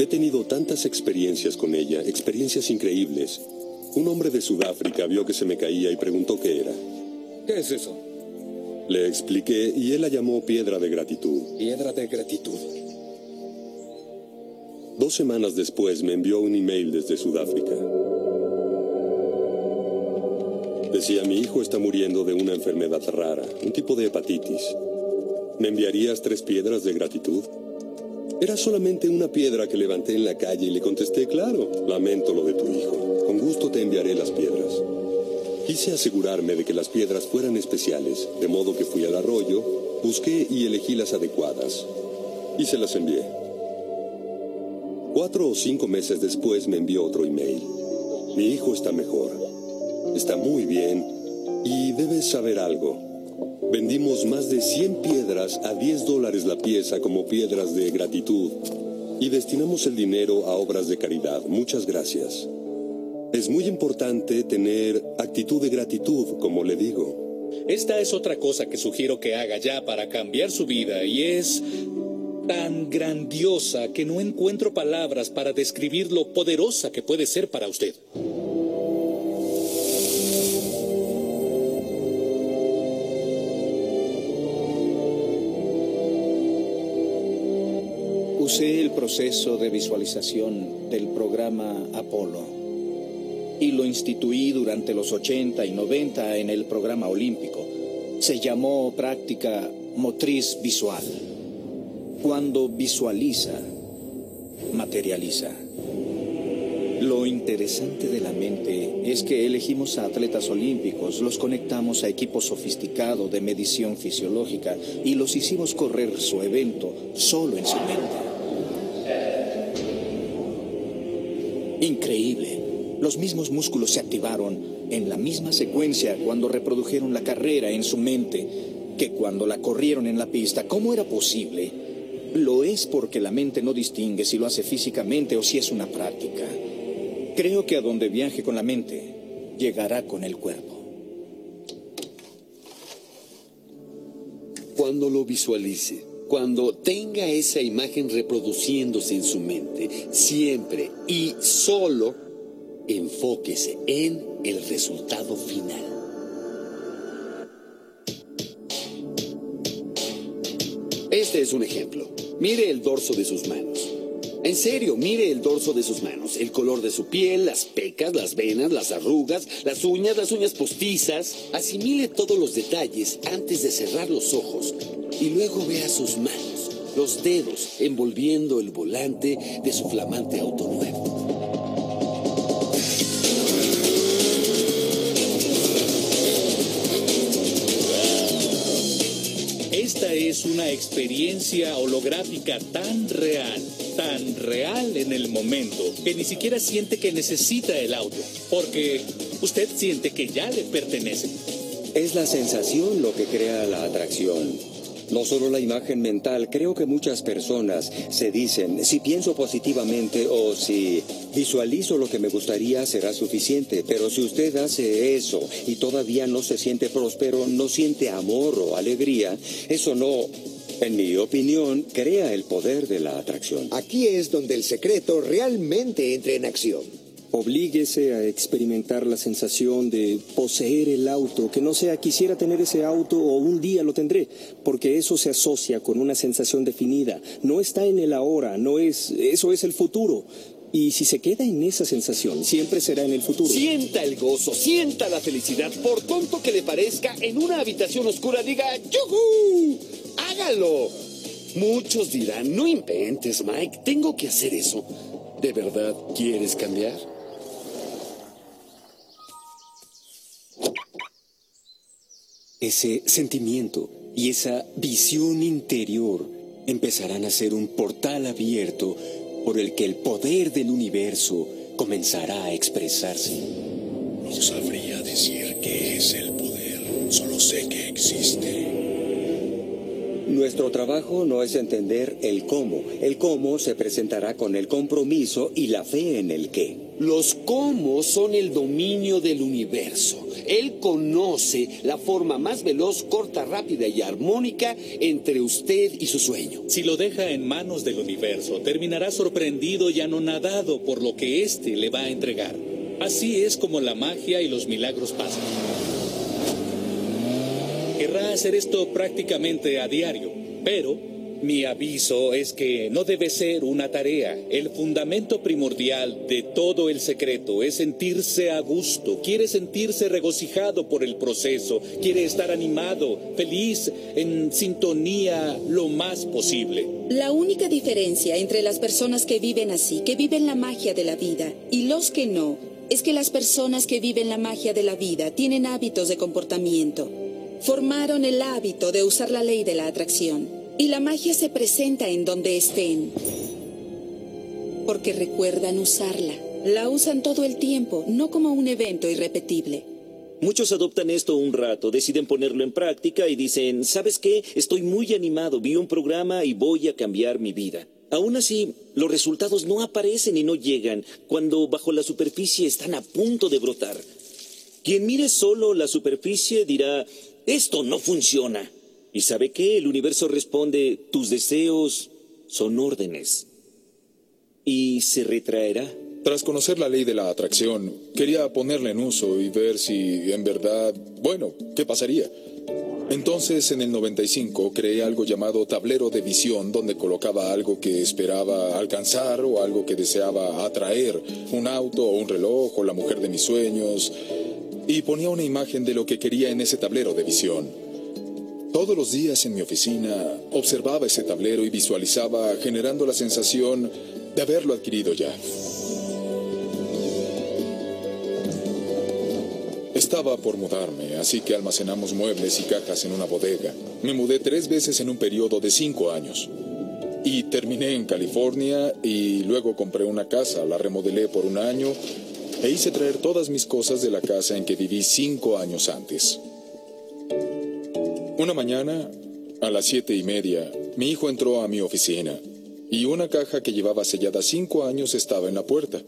He tenido tantas experiencias con ella, experiencias increíbles. Un hombre de Sudáfrica vio que se me caía y preguntó qué era. ¿Qué es eso? Le expliqué y él la llamó piedra de gratitud. Piedra de gratitud. Dos semanas después me envió un email desde Sudáfrica. Decía, mi hijo está muriendo de una enfermedad rara, un tipo de hepatitis. ¿Me enviarías tres piedras de gratitud? Era solamente una piedra que levanté en la calle y le contesté, claro, lamento lo de tu hijo. Con gusto te enviaré las piedras. Quise asegurarme de que las piedras fueran especiales, de modo que fui al arroyo, busqué y elegí las adecuadas. Y se las envié. Cuatro o cinco meses después me envió otro email. Mi hijo está mejor. Está muy bien. Y debes saber algo. Vendimos más de 100 piedras a 10 dólares la pieza como piedras de gratitud. Y destinamos el dinero a obras de caridad. Muchas gracias. Es muy importante tener actitud de gratitud, como le digo. Esta es otra cosa que sugiero que haga ya para cambiar su vida y es tan grandiosa que no encuentro palabras para describir lo poderosa que puede ser para usted. Usé el proceso de visualización del programa Apolo y lo instituí durante los 80 y 90 en el programa olímpico. Se llamó práctica motriz visual. Cuando visualiza, materializa. Lo interesante de la mente es que elegimos a atletas olímpicos, los conectamos a equipos sofisticados de medición fisiológica y los hicimos correr su evento solo en su mente. Increíble. Los mismos músculos se activaron en la misma secuencia cuando reprodujeron la carrera en su mente que cuando la corrieron en la pista. ¿Cómo era posible? Lo es porque la mente no distingue si lo hace físicamente o si es una práctica. Creo que a donde viaje con la mente, llegará con el cuerpo. Cuando lo visualice, cuando tenga esa imagen reproduciéndose en su mente, siempre y solo enfóquese en el resultado final. Este es un ejemplo. Mire el dorso de sus manos. En serio, mire el dorso de sus manos, el color de su piel, las pecas, las venas, las arrugas, las uñas, las uñas postizas. Asimile todos los detalles antes de cerrar los ojos y luego vea sus manos, los dedos envolviendo el volante de su flamante auto nuevo. Esta es una experiencia holográfica tan real, tan real en el momento, que ni siquiera siente que necesita el auto, porque usted siente que ya le pertenece. Es la sensación lo que crea la atracción. No solo la imagen mental, creo que muchas personas se dicen, si pienso positivamente o si visualizo lo que me gustaría será suficiente, pero si usted hace eso y todavía no se siente próspero, no siente amor o alegría, eso no, en mi opinión, crea el poder de la atracción. Aquí es donde el secreto realmente entra en acción. Oblíguese a experimentar la sensación de poseer el auto, que no sea quisiera tener ese auto o un día lo tendré, porque eso se asocia con una sensación definida. No está en el ahora, no es, eso es el futuro. Y si se queda en esa sensación, siempre será en el futuro. Sienta el gozo, sienta la felicidad, por tonto que le parezca, en una habitación oscura diga ¡Yuhu! ¡Hágalo! Muchos dirán, no inventes, Mike, tengo que hacer eso. ¿De verdad quieres cambiar? Ese sentimiento y esa visión interior empezarán a ser un portal abierto por el que el poder del universo comenzará a expresarse. No sabría decir qué es el poder, solo sé que existe. Nuestro trabajo no es entender el cómo. El cómo se presentará con el compromiso y la fe en el qué. Los cómo son el dominio del universo. Él conoce la forma más veloz, corta, rápida y armónica entre usted y su sueño. Si lo deja en manos del universo, terminará sorprendido y anonadado por lo que éste le va a entregar. Así es como la magia y los milagros pasan. Querrá hacer esto prácticamente a diario, pero mi aviso es que no debe ser una tarea. El fundamento primordial de todo el secreto es sentirse a gusto. Quiere sentirse regocijado por el proceso. Quiere estar animado, feliz, en sintonía lo más posible. La única diferencia entre las personas que viven así, que viven la magia de la vida, y los que no, es que las personas que viven la magia de la vida tienen hábitos de comportamiento. Formaron el hábito de usar la ley de la atracción. Y la magia se presenta en donde estén. Porque recuerdan usarla. La usan todo el tiempo, no como un evento irrepetible. Muchos adoptan esto un rato, deciden ponerlo en práctica y dicen, ¿sabes qué? Estoy muy animado, vi un programa y voy a cambiar mi vida. Aún así, los resultados no aparecen y no llegan cuando bajo la superficie están a punto de brotar. Quien mire solo la superficie dirá, esto no funciona. ¿Y sabe qué? El universo responde, tus deseos son órdenes. Y se retraerá. Tras conocer la ley de la atracción, quería ponerla en uso y ver si en verdad, bueno, ¿qué pasaría? Entonces, en el 95, creé algo llamado tablero de visión, donde colocaba algo que esperaba alcanzar o algo que deseaba atraer, un auto o un reloj o la mujer de mis sueños, y ponía una imagen de lo que quería en ese tablero de visión. Todos los días en mi oficina observaba ese tablero y visualizaba generando la sensación de haberlo adquirido ya. Estaba por mudarme, así que almacenamos muebles y cajas en una bodega. Me mudé tres veces en un periodo de cinco años. Y terminé en California y luego compré una casa, la remodelé por un año e hice traer todas mis cosas de la casa en que viví cinco años antes. Una mañana, a las siete y media, mi hijo entró a mi oficina y una caja que llevaba sellada cinco años estaba en la puerta.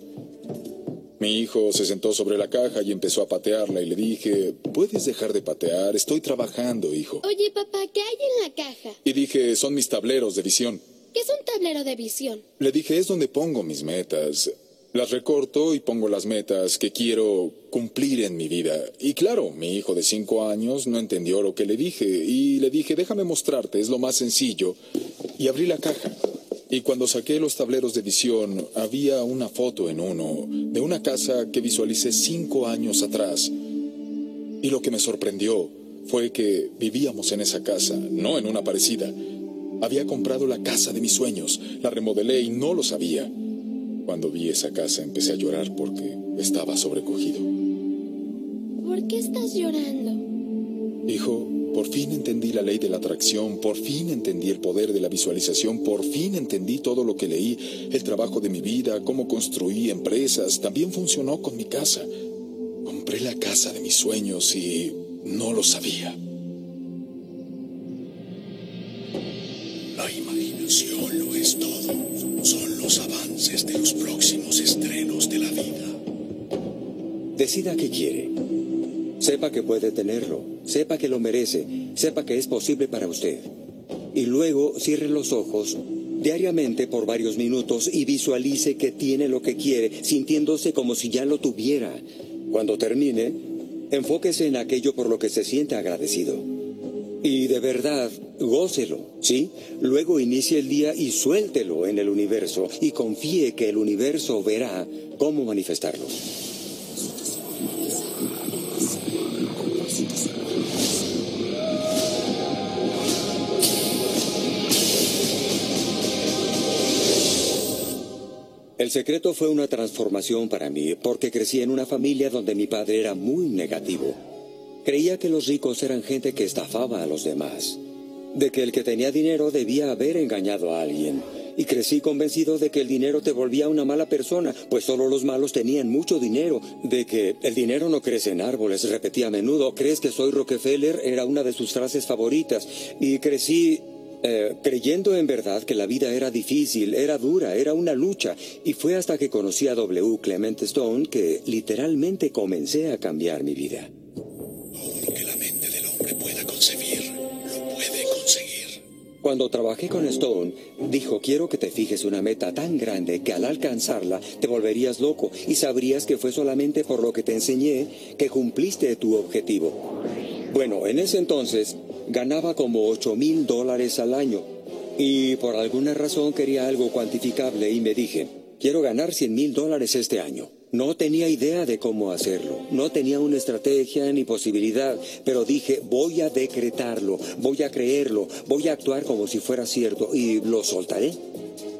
Mi hijo se sentó sobre la caja y empezó a patearla y le dije, puedes dejar de patear, estoy trabajando, hijo. Oye, papá, ¿qué hay en la caja? Y dije, son mis tableros de visión. ¿Qué es un tablero de visión? Le dije, es donde pongo mis metas. Las recorto y pongo las metas que quiero cumplir en mi vida. Y claro, mi hijo de cinco años no entendió lo que le dije. Y le dije, déjame mostrarte, es lo más sencillo. Y abrí la caja. Y cuando saqué los tableros de visión, había una foto en uno de una casa que visualicé cinco años atrás. Y lo que me sorprendió fue que vivíamos en esa casa, no en una parecida. Había comprado la casa de mis sueños, la remodelé y no lo sabía. Cuando vi esa casa empecé a llorar porque estaba sobrecogido. ¿Por qué estás llorando? Hijo, por fin entendí la ley de la atracción, por fin entendí el poder de la visualización, por fin entendí todo lo que leí, el trabajo de mi vida, cómo construí empresas, también funcionó con mi casa. Compré la casa de mis sueños y no lo sabía. Decida qué quiere. Sepa que puede tenerlo, sepa que lo merece, sepa que es posible para usted. Y luego cierre los ojos diariamente por varios minutos y visualice que tiene lo que quiere, sintiéndose como si ya lo tuviera. Cuando termine, enfóquese en aquello por lo que se siente agradecido. Y de verdad, gócelo, ¿sí? Luego inicie el día y suéltelo en el universo y confíe que el universo verá cómo manifestarlo. El secreto fue una transformación para mí, porque crecí en una familia donde mi padre era muy negativo. Creía que los ricos eran gente que estafaba a los demás, de que el que tenía dinero debía haber engañado a alguien. Y crecí convencido de que el dinero te volvía una mala persona, pues solo los malos tenían mucho dinero, de que el dinero no crece en árboles, repetía a menudo, ¿crees que soy Rockefeller? Era una de sus frases favoritas. Y crecí eh, creyendo en verdad que la vida era difícil, era dura, era una lucha, y fue hasta que conocí a W. Clement Stone que literalmente comencé a cambiar mi vida. Todo lo que la mente del hombre pueda concebir, lo puede conseguir. Cuando trabajé con Stone, dijo, quiero que te fijes una meta tan grande que al alcanzarla te volverías loco y sabrías que fue solamente por lo que te enseñé que cumpliste tu objetivo. Bueno, en ese entonces ganaba como 8 mil dólares al año y por alguna razón quería algo cuantificable y me dije, quiero ganar 100 mil dólares este año. No tenía idea de cómo hacerlo, no tenía una estrategia ni posibilidad, pero dije, voy a decretarlo, voy a creerlo, voy a actuar como si fuera cierto y lo soltaré.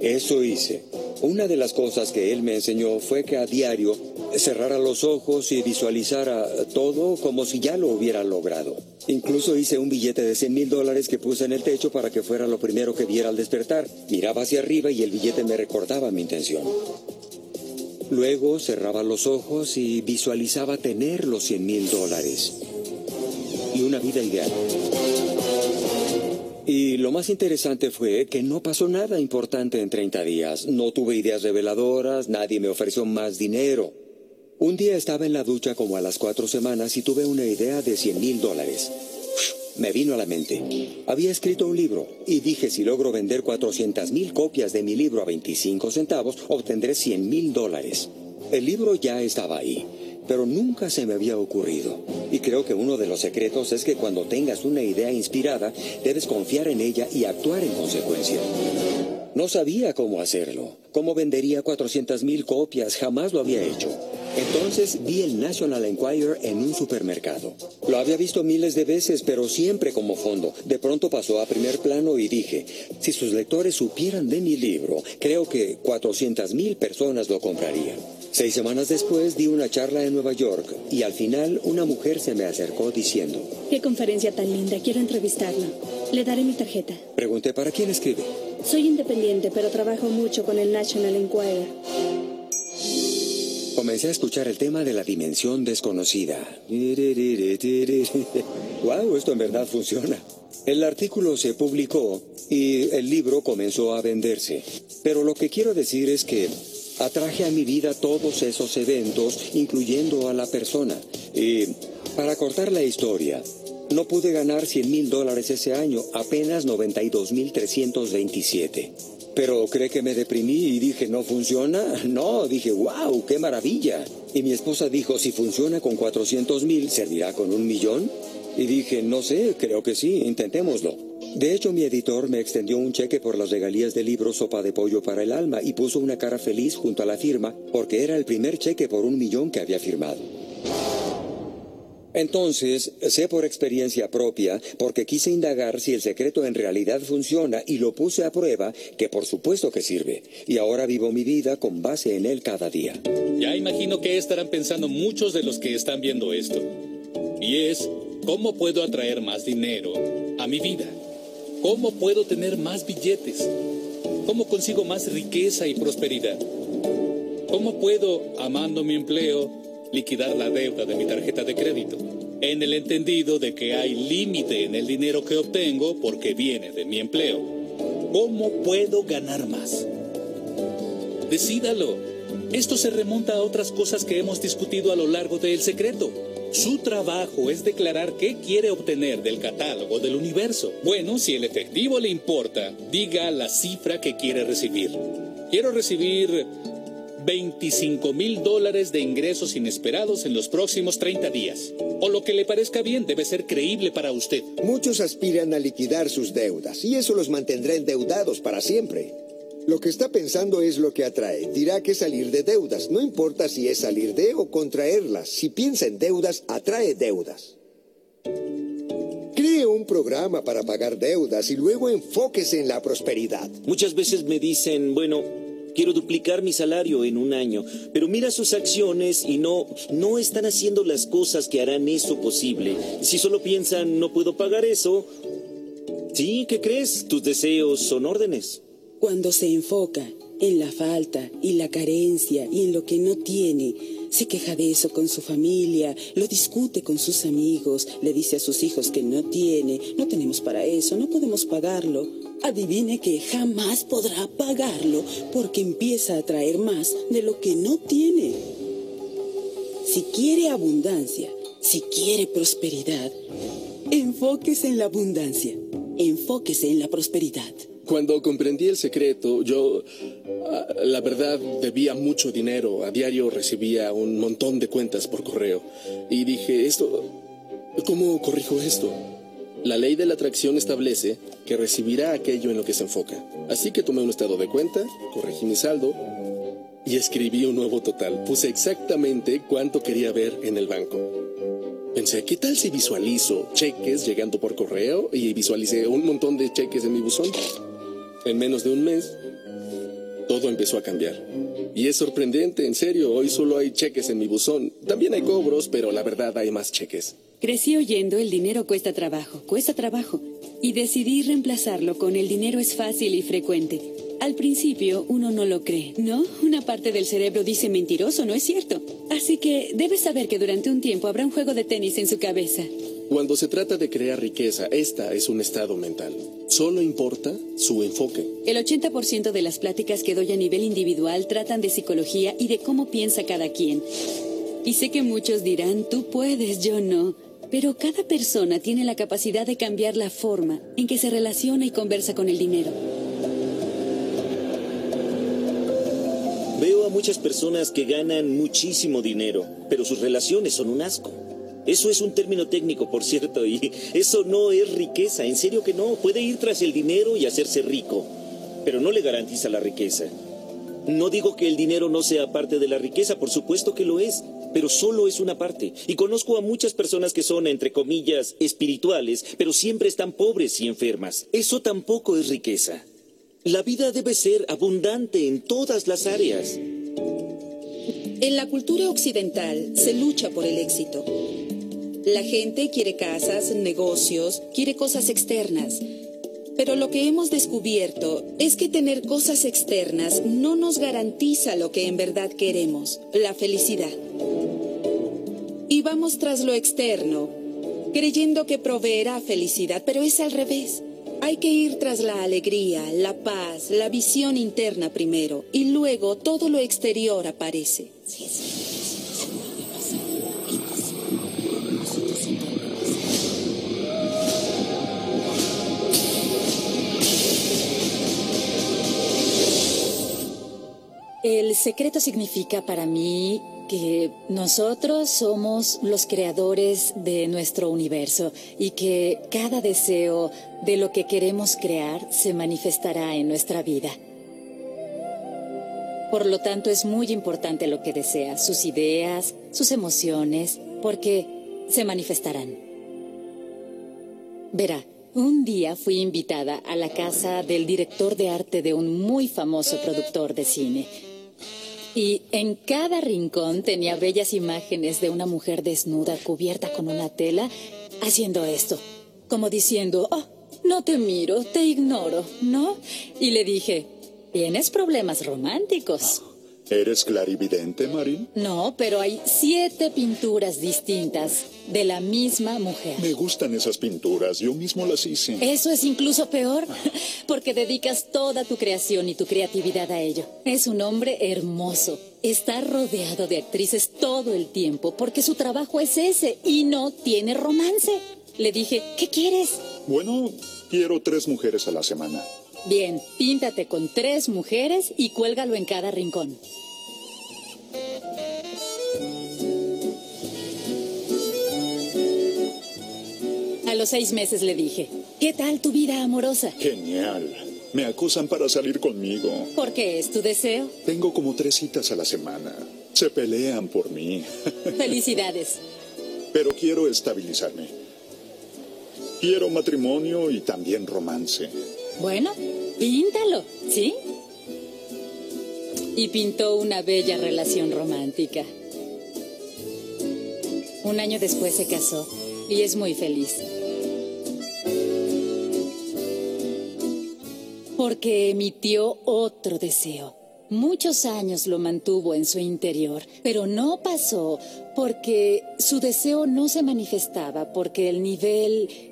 Eso hice. Una de las cosas que él me enseñó fue que a diario cerrara los ojos y visualizara todo como si ya lo hubiera logrado. Incluso hice un billete de 100 mil dólares que puse en el techo para que fuera lo primero que viera al despertar. Miraba hacia arriba y el billete me recordaba mi intención. Luego cerraba los ojos y visualizaba tener los 100 mil dólares. Y una vida ideal. Y lo más interesante fue que no pasó nada importante en 30 días. No tuve ideas reveladoras, nadie me ofreció más dinero. Un día estaba en la ducha como a las cuatro semanas y tuve una idea de 100 mil dólares. Me vino a la mente. Había escrito un libro y dije si logro vender 400 mil copias de mi libro a 25 centavos, obtendré 100 mil dólares. El libro ya estaba ahí, pero nunca se me había ocurrido. Y creo que uno de los secretos es que cuando tengas una idea inspirada, debes confiar en ella y actuar en consecuencia. No sabía cómo hacerlo, cómo vendería 400 mil copias, jamás lo había hecho. Entonces vi el National Enquirer en un supermercado. Lo había visto miles de veces, pero siempre como fondo. De pronto pasó a primer plano y dije, si sus lectores supieran de mi libro, creo que 400 mil personas lo comprarían. Seis semanas después di una charla en Nueva York y al final una mujer se me acercó diciendo, Qué conferencia tan linda, quiero entrevistarlo. Le daré mi tarjeta. pregunté, ¿para quién escribe? Soy independiente, pero trabajo mucho con el National Enquirer. Comencé a escuchar el tema de la dimensión desconocida. [LAUGHS] ¡Wow! Esto en verdad funciona. El artículo se publicó y el libro comenzó a venderse. Pero lo que quiero decir es que atraje a mi vida todos esos eventos, incluyendo a la persona. Y para cortar la historia, no pude ganar 100 mil dólares ese año, apenas 92 mil 327. Pero cree que me deprimí y dije, ¿no funciona? [LAUGHS] No, dije, wow, qué maravilla. Y mi esposa dijo, si funciona con 400 mil, ¿servirá con un millón? Y dije, no sé, creo que sí, intentémoslo. De hecho, mi editor me extendió un cheque por las regalías del libro Sopa de Pollo para el Alma y puso una cara feliz junto a la firma porque era el primer cheque por un millón que había firmado. Entonces, sé por experiencia propia, porque quise indagar si el secreto en realidad funciona y lo puse a prueba, que por supuesto que sirve. Y ahora vivo mi vida con base en él cada día. Ya imagino que estarán pensando muchos de los que están viendo esto. Y es, ¿cómo puedo atraer más dinero a mi vida? ¿Cómo puedo tener más billetes? ¿Cómo consigo más riqueza y prosperidad? ¿Cómo puedo, amando mi empleo, liquidar la deuda de mi tarjeta de crédito? En el entendido de que hay límite en el dinero que obtengo porque viene de mi empleo. ¿Cómo puedo ganar más? decídalo. Esto se remonta a otras cosas que hemos discutido a lo largo de El Secreto. Su trabajo es declarar qué quiere obtener del catálogo del universo. Bueno, si el efectivo le importa, diga la cifra que quiere recibir. Quiero recibir 25 mil dólares de ingresos inesperados en los próximos 30 días. O lo que le parezca bien debe ser creíble para usted. Muchos aspiran a liquidar sus deudas y eso los mantendrá endeudados para siempre. Lo que está pensando es lo que atrae. Dirá que salir de deudas. No importa si es salir de o contraerlas. Si piensa en deudas, atrae deudas. Cree un programa para pagar deudas y luego enfóquese en la prosperidad. Muchas veces me dicen, bueno, quiero duplicar mi salario en un año, pero mira sus acciones y no, no están haciendo las cosas que harán eso posible. Si solo piensan, no puedo pagar eso, sí, ¿qué crees? Tus deseos son órdenes. Cuando se enfoca en la falta y la carencia y en lo que no tiene, se queja de eso con su familia, lo discute con sus amigos, le dice a sus hijos que no tiene, no tenemos para eso, no podemos pagarlo. Adivine que jamás podrá pagarlo porque empieza a traer más de lo que no tiene. Si quiere abundancia, si quiere prosperidad, enfóquese en la abundancia, enfóquese en la prosperidad. Cuando comprendí el secreto, yo, ah, la verdad, debía mucho dinero. A diario recibía un montón de cuentas por correo. Y dije, esto, ¿cómo corrijo esto? La ley de la atracción establece que recibirá aquello en lo que se enfoca. Así que tomé un estado de cuenta, corregí mi saldo y escribí un nuevo total. Puse exactamente cuánto quería ver en el banco. Pensé, ¿qué tal si visualizo cheques llegando por correo? Y visualicé un montón de cheques en mi buzón. En menos de un mes, todo empezó a cambiar. Y es sorprendente, en serio, hoy solo hay cheques en mi buzón. También hay cobros, pero la verdad hay más cheques. Crecí oyendo el dinero cuesta trabajo, cuesta trabajo. Y decidí reemplazarlo con el dinero es fácil y frecuente. Al principio uno no lo cree, ¿no? Una parte del cerebro dice mentiroso, no es cierto. Así que debes saber que durante un tiempo habrá un juego de tenis en su cabeza. Cuando se trata de crear riqueza, esta es un estado mental. Solo importa su enfoque. El 80% de las pláticas que doy a nivel individual tratan de psicología y de cómo piensa cada quien. Y sé que muchos dirán, tú puedes, yo no. Pero cada persona tiene la capacidad de cambiar la forma en que se relaciona y conversa con el dinero. Veo a muchas personas que ganan muchísimo dinero, pero sus relaciones son un asco. Eso es un término técnico, por cierto, y eso no es riqueza, en serio que no. Puede ir tras el dinero y hacerse rico, pero no le garantiza la riqueza. No digo que el dinero no sea parte de la riqueza, por supuesto que lo es, pero solo es una parte. Y conozco a muchas personas que son, entre comillas, espirituales, pero siempre están pobres y enfermas. Eso tampoco es riqueza. La vida debe ser abundante en todas las áreas. En la cultura occidental se lucha por el éxito. La gente quiere casas, negocios, quiere cosas externas. Pero lo que hemos descubierto es que tener cosas externas no nos garantiza lo que en verdad queremos, la felicidad. Y vamos tras lo externo, creyendo que proveerá felicidad, pero es al revés. Hay que ir tras la alegría, la paz, la visión interna primero, y luego todo lo exterior aparece. El secreto significa para mí que nosotros somos los creadores de nuestro universo y que cada deseo de lo que queremos crear se manifestará en nuestra vida. Por lo tanto, es muy importante lo que desea, sus ideas, sus emociones, porque se manifestarán. Verá, un día fui invitada a la casa del director de arte de un muy famoso productor de cine. Y en cada rincón tenía bellas imágenes de una mujer desnuda cubierta con una tela haciendo esto, como diciendo, oh, no te miro, te ignoro, ¿no? Y le dije, tienes problemas románticos. ¿Eres clarividente, Marín? No, pero hay siete pinturas distintas de la misma mujer. Me gustan esas pinturas, yo mismo las hice. Eso es incluso peor, [LAUGHS] porque dedicas toda tu creación y tu creatividad a ello. Es un hombre hermoso. Está rodeado de actrices todo el tiempo, porque su trabajo es ese y no tiene romance. Le dije, ¿qué quieres? Bueno, quiero tres mujeres a la semana. Bien, píntate con tres mujeres y cuélgalo en cada rincón. A los seis meses le dije, ¿qué tal tu vida amorosa? Genial. Me acusan para salir conmigo. ¿Por qué es tu deseo? Tengo como tres citas a la semana. Se pelean por mí. [LAUGHS] Felicidades. Pero quiero estabilizarme. Quiero matrimonio y también romance. Bueno, píntalo, ¿sí? Y pintó una bella relación romántica. Un año después se casó y es muy feliz. Porque emitió otro deseo. Muchos años lo mantuvo en su interior, pero no pasó porque su deseo no se manifestaba, porque el nivel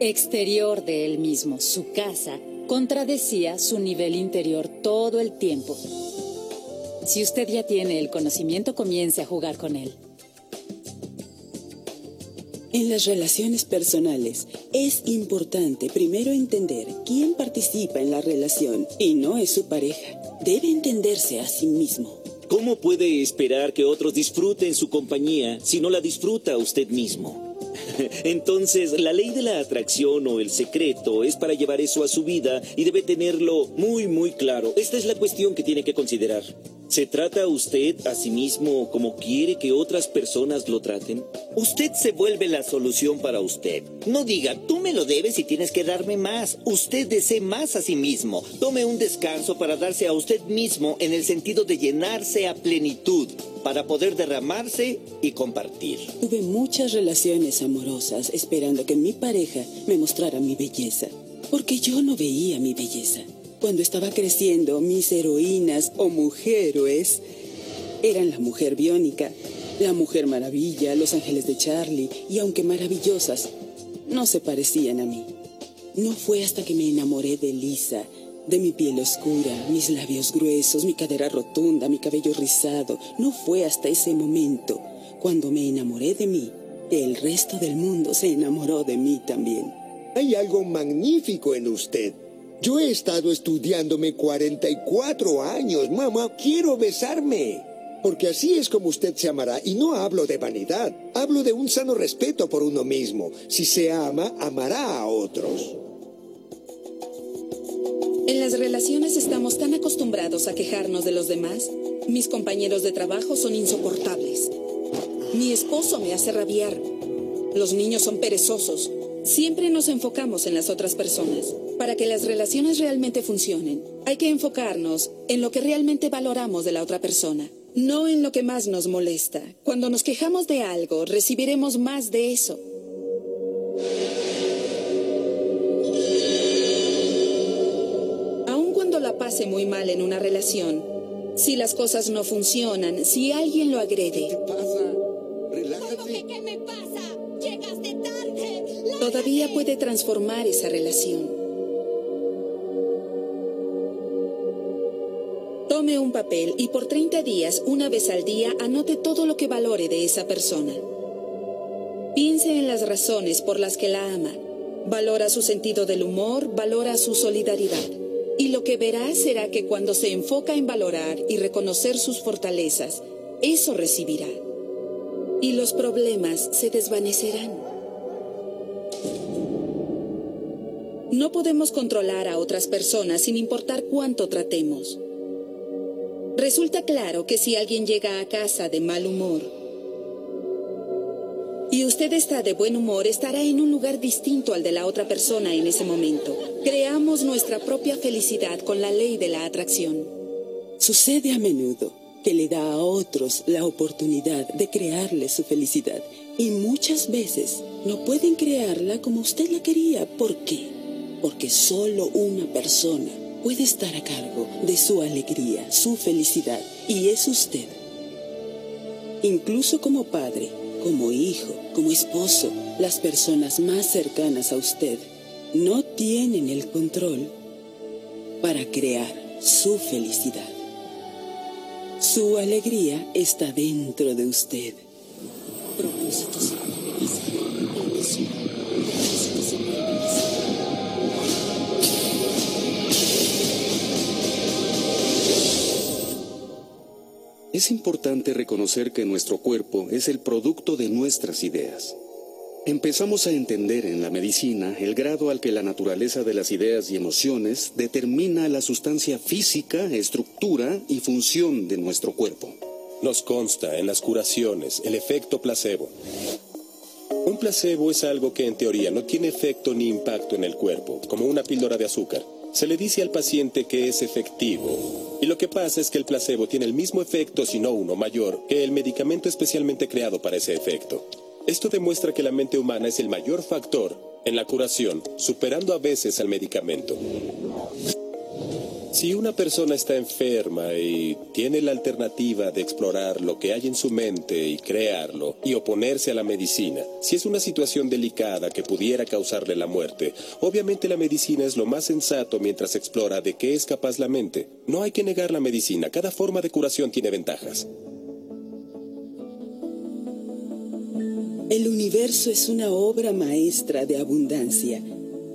exterior de él mismo, su casa, contradecía su nivel interior todo el tiempo. Si usted ya tiene el conocimiento, comience a jugar con él. En las relaciones personales es importante primero entender quién participa en la relación y no es su pareja. Debe entenderse a sí mismo. ¿Cómo puede esperar que otros disfruten su compañía si no la disfruta usted mismo? [LAUGHS] Entonces, la ley de la atracción o el secreto es para llevar eso a su vida y debe tenerlo muy, muy claro. Esta es la cuestión que tiene que considerar. ¿Se trata usted a sí mismo como quiere que otras personas lo traten? Usted se vuelve la solución para usted. No diga, tú me lo debes y tienes que darme más. Usted desee más a sí mismo. Tome un descanso para darse a usted mismo en el sentido de llenarse a plenitud, para poder derramarse y compartir. Tuve muchas relaciones amorosas esperando que mi pareja me mostrara mi belleza, porque yo no veía mi belleza. Cuando estaba creciendo, mis heroínas o mujeres eran la mujer biónica, la mujer maravilla, los ángeles de Charlie, y aunque maravillosas, no se parecían a mí. No fue hasta que me enamoré de Lisa, de mi piel oscura, mis labios gruesos, mi cadera rotunda, mi cabello rizado. No fue hasta ese momento, cuando me enamoré de mí, el resto del mundo se enamoró de mí también. Hay algo magnífico en usted. Yo he estado estudiándome 44 años, mamá. Quiero besarme. Porque así es como usted se amará. Y no hablo de vanidad. Hablo de un sano respeto por uno mismo. Si se ama, amará a otros. En las relaciones estamos tan acostumbrados a quejarnos de los demás. Mis compañeros de trabajo son insoportables. Mi esposo me hace rabiar. Los niños son perezosos. Siempre nos enfocamos en las otras personas. Para que las relaciones realmente funcionen, hay que enfocarnos en lo que realmente valoramos de la otra persona, no en lo que más nos molesta. Cuando nos quejamos de algo, recibiremos más de eso. Aun cuando la pase muy mal en una relación, si las cosas no funcionan, si alguien lo agrede, ¿Qué me pasa? Todavía puede transformar esa relación. Tome un papel y por 30 días, una vez al día, anote todo lo que valore de esa persona. Piense en las razones por las que la ama. Valora su sentido del humor, valora su solidaridad. Y lo que verá será que cuando se enfoca en valorar y reconocer sus fortalezas, eso recibirá. Y los problemas se desvanecerán. No podemos controlar a otras personas sin importar cuánto tratemos. Resulta claro que si alguien llega a casa de mal humor y usted está de buen humor, estará en un lugar distinto al de la otra persona en ese momento. Creamos nuestra propia felicidad con la ley de la atracción. Sucede a menudo que le da a otros la oportunidad de crearle su felicidad y muchas veces no pueden crearla como usted la quería. ¿Por qué? Porque solo una persona puede estar a cargo de su alegría, su felicidad, y es usted. Incluso como padre, como hijo, como esposo, las personas más cercanas a usted no tienen el control para crear su felicidad. Su alegría está dentro de usted. Propósitos. Es importante reconocer que nuestro cuerpo es el producto de nuestras ideas. Empezamos a entender en la medicina el grado al que la naturaleza de las ideas y emociones determina la sustancia física, estructura y función de nuestro cuerpo. Nos consta en las curaciones el efecto placebo. Un placebo es algo que en teoría no tiene efecto ni impacto en el cuerpo, como una píldora de azúcar. Se le dice al paciente que es efectivo. Y lo que pasa es que el placebo tiene el mismo efecto, si no uno mayor, que el medicamento especialmente creado para ese efecto. Esto demuestra que la mente humana es el mayor factor en la curación, superando a veces al medicamento. Si una persona está enferma y tiene la alternativa de explorar lo que hay en su mente y crearlo y oponerse a la medicina, si es una situación delicada que pudiera causarle la muerte, obviamente la medicina es lo más sensato mientras explora de qué es capaz la mente. No hay que negar la medicina, cada forma de curación tiene ventajas. El universo es una obra maestra de abundancia,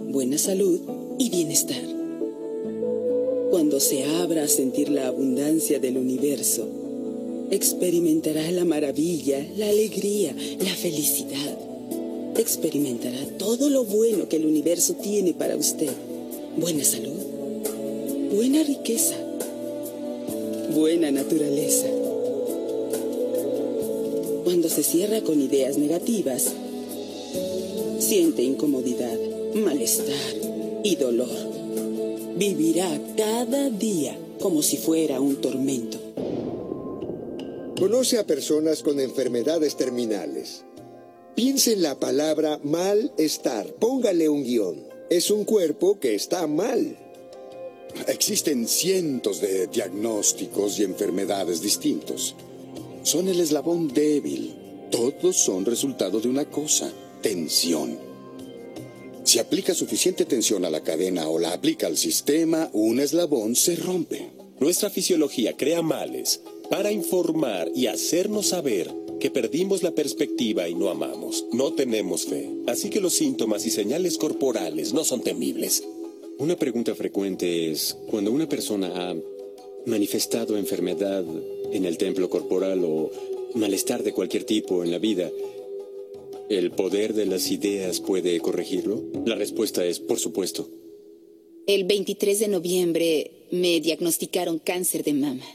buena salud y bienestar. Cuando se abra a sentir la abundancia del universo, experimentará la maravilla, la alegría, la felicidad. Experimentará todo lo bueno que el universo tiene para usted. Buena salud, buena riqueza, buena naturaleza. Cuando se cierra con ideas negativas, siente incomodidad, malestar y dolor. Vivirá cada día como si fuera un tormento. Conoce a personas con enfermedades terminales. Piense en la palabra malestar. Póngale un guion. Es un cuerpo que está mal. Existen cientos de diagnósticos y enfermedades distintos. Son el eslabón débil. Todos son resultado de una cosa, tensión. Si aplica suficiente tensión a la cadena o la aplica al sistema, un eslabón se rompe. Nuestra fisiología crea males para informar y hacernos saber que perdimos la perspectiva y no amamos. No tenemos fe. Así que los síntomas y señales corporales no son temibles. Una pregunta frecuente es, cuando una persona ha manifestado enfermedad en el templo corporal o malestar de cualquier tipo en la vida, ¿el poder de las ideas puede corregirlo? La respuesta es, por supuesto. El 23 de noviembre me diagnosticaron cáncer de mama.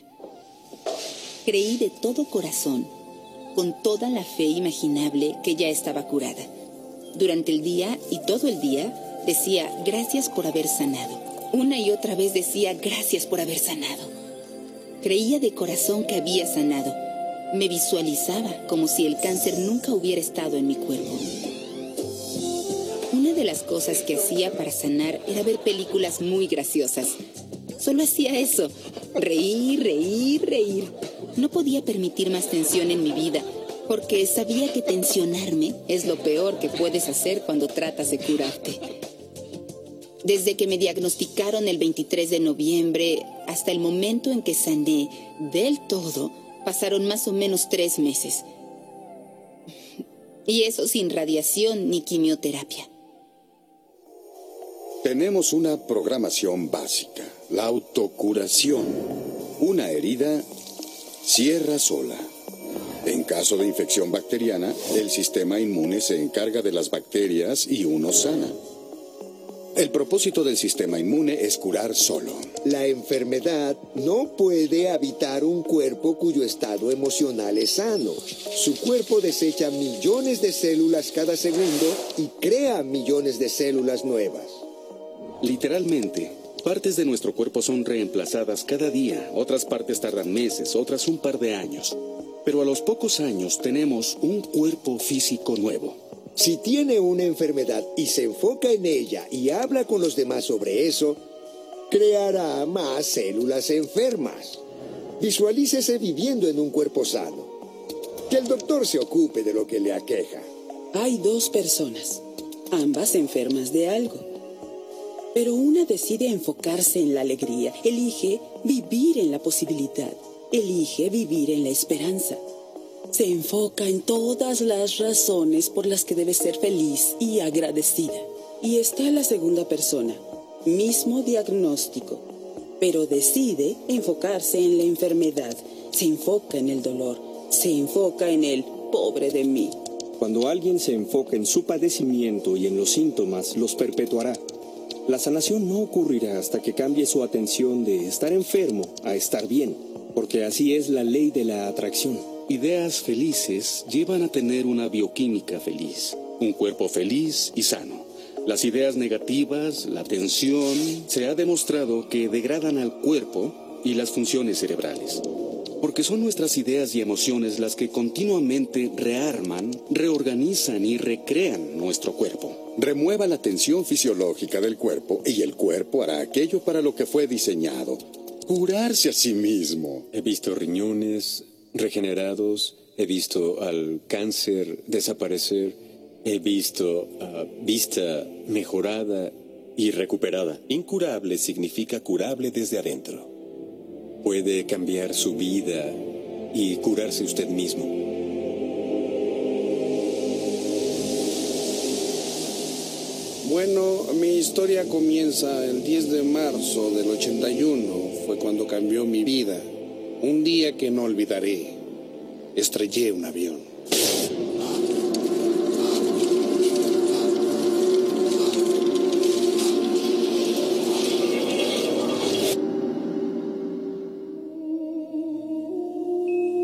Creí de todo corazón, con toda la fe imaginable, que ya estaba curada. Durante el día y todo el día decía, gracias por haber sanado. Una y otra vez decía, gracias por haber sanado. Creía de corazón que había sanado. Me visualizaba como si el cáncer nunca hubiera estado en mi cuerpo. Una de las cosas que hacía para sanar era ver películas muy graciosas. Solo hacía eso, reír, reír, reír. No podía permitir más tensión en mi vida, porque sabía que tensionarme es lo peor que puedes hacer cuando tratas de curarte. Desde que me diagnosticaron el 23 de noviembre hasta el momento en que sané del todo, pasaron más o menos tres meses. Y eso sin radiación ni quimioterapia. Tenemos una programación básica, la autocuración. Una herida cierra sola. En caso de infección bacteriana, el sistema inmune se encarga de las bacterias y uno sana. El propósito del sistema inmune es curar solo. La enfermedad no puede habitar un cuerpo cuyo estado emocional es sano. Su cuerpo desecha millones de células cada segundo y crea millones de células nuevas. Literalmente, partes de nuestro cuerpo son reemplazadas cada día, otras partes tardan meses, otras un par de años. Pero a los pocos años tenemos un cuerpo físico nuevo. Si tiene una enfermedad y se enfoca en ella y habla con los demás sobre eso, creará más células enfermas. Visualícese viviendo en un cuerpo sano. Que el doctor se ocupe de lo que le aqueja. Hay dos personas, ambas enfermas de algo. Pero una decide enfocarse en la alegría, elige vivir en la posibilidad, elige vivir en la esperanza. Se enfoca en todas las razones por las que debe ser feliz y agradecida. Y está la segunda persona, mismo diagnóstico, pero decide enfocarse en la enfermedad, se enfoca en el dolor, se enfoca en el pobre de mí. Cuando alguien se enfoca en su padecimiento y en los síntomas, los perpetuará. La sanación no ocurrirá hasta que cambie su atención de estar enfermo a estar bien, porque así es la ley de la atracción. Ideas felices llevan a tener una bioquímica feliz, un cuerpo feliz y sano. Las ideas negativas, la tensión, se ha demostrado que degradan al cuerpo y las funciones cerebrales. Porque son nuestras ideas y emociones las que continuamente rearman, reorganizan y recrean nuestro cuerpo. Remueva la tensión fisiológica del cuerpo y el cuerpo hará aquello para lo que fue diseñado. Curarse a sí mismo. He visto riñones regenerados, he visto al cáncer desaparecer, he visto a vista mejorada y recuperada. Incurable significa curable desde adentro. Puede cambiar su vida y curarse usted mismo. Bueno, mi historia comienza el 10 de marzo del 81. Fue cuando cambió mi vida. Un día que no olvidaré. Estrellé un avión.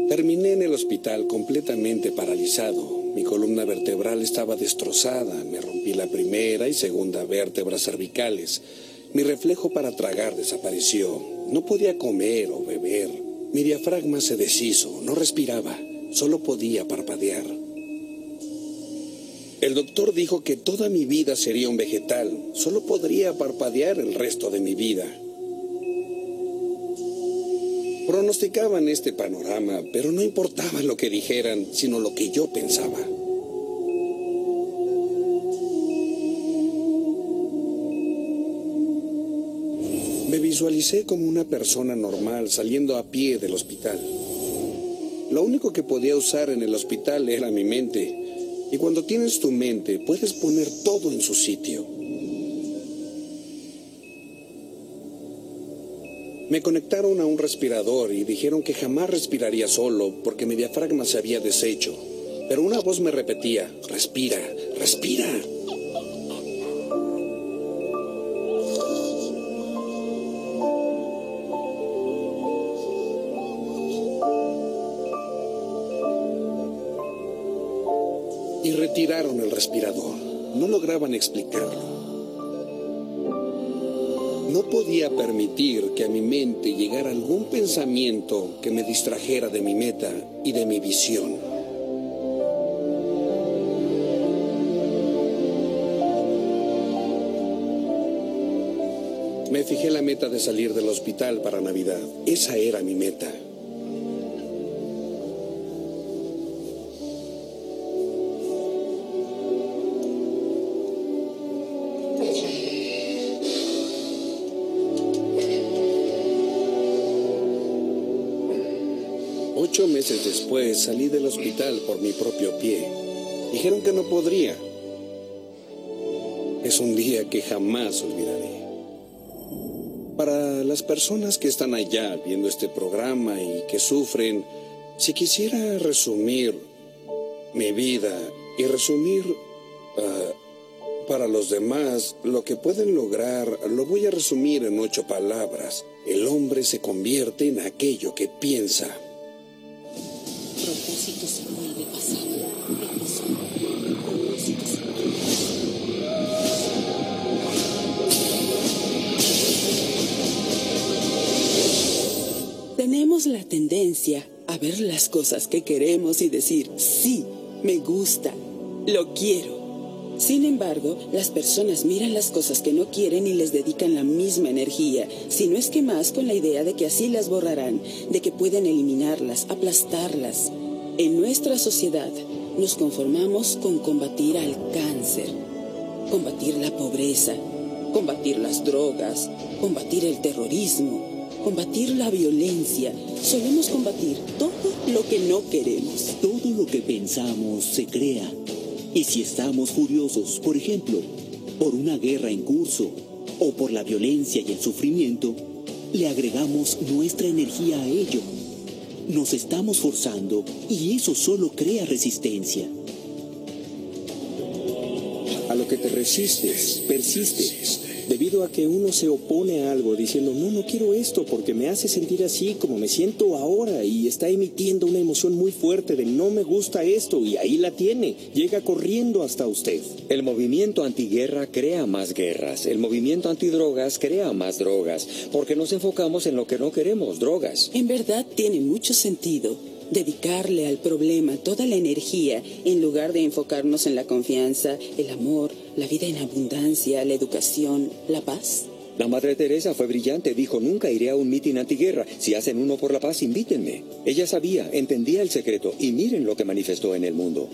Terminé en el hospital completamente paralizado. Mi columna vertebral estaba destrozada. Me rompí la primera y segunda vértebras cervicales. Mi reflejo para tragar desapareció. No podía comer o beber. Mi diafragma se deshizo. No respiraba. Solo podía parpadear. El doctor dijo que toda mi vida sería un vegetal. Solo podría parpadear el resto de mi vida. Pronosticaban este panorama, pero no importaba lo que dijeran, sino lo que yo pensaba. Visualicé como una persona normal saliendo a pie del hospital. Lo único que podía usar en el hospital era mi mente. Y cuando tienes tu mente, puedes poner todo en su sitio. Me conectaron a un respirador y dijeron que jamás respiraría solo porque mi diafragma se había deshecho. Pero una voz me repetía, respira, respira. No lograban explicarlo. No podía permitir que a mi mente llegara algún pensamiento que me distrajera de mi meta y de mi visión. Me fijé la meta de salir del hospital para Navidad. Esa era mi meta. Después salí del hospital por mi propio pie. Dijeron que no podría. Es un día que jamás olvidaré. Para las personas que están allá viendo este programa y que sufren, si quisiera resumir mi vida y resumir ah, para los demás lo que pueden lograr, lo voy a resumir en ocho palabras. El hombre se convierte en aquello que piensa. Propósito se vuelve pasado. Tenemos la tendencia a ver las cosas que queremos y decir, sí, me gusta, lo quiero. Sin embargo, las personas miran las cosas que no quieren y les dedican la misma energía, si no es que más con la idea de que así las borrarán, de que pueden eliminarlas, aplastarlas. En nuestra sociedad nos conformamos con combatir al cáncer, combatir la pobreza, combatir las drogas, combatir el terrorismo, combatir la violencia. Solemos combatir todo lo que no queremos. Todo lo que pensamos se crea. Y si estamos furiosos, por ejemplo, por una guerra en curso o por la violencia y el sufrimiento, le agregamos nuestra energía a ello. Nos estamos forzando y eso solo crea resistencia. A lo que te resistes, persiste. Debido a que uno se opone a algo diciendo, no, no quiero esto porque me hace sentir así como me siento ahora y está emitiendo una emoción muy fuerte de no me gusta esto y ahí la tiene, llega corriendo hasta usted. El movimiento antiguerra crea más guerras, el movimiento antidrogas crea más drogas, porque nos enfocamos en lo que no queremos, drogas. En verdad tiene mucho sentido dedicarle al problema toda la energía en lugar de enfocarnos en la confianza, el amor, la vida en abundancia, la educación, la paz. La Madre Teresa fue brillante, dijo, nunca iré a un mitin antiguerra. Si hacen uno por la paz, invítenme. Ella sabía, entendía el secreto y miren lo que manifestó en el mundo.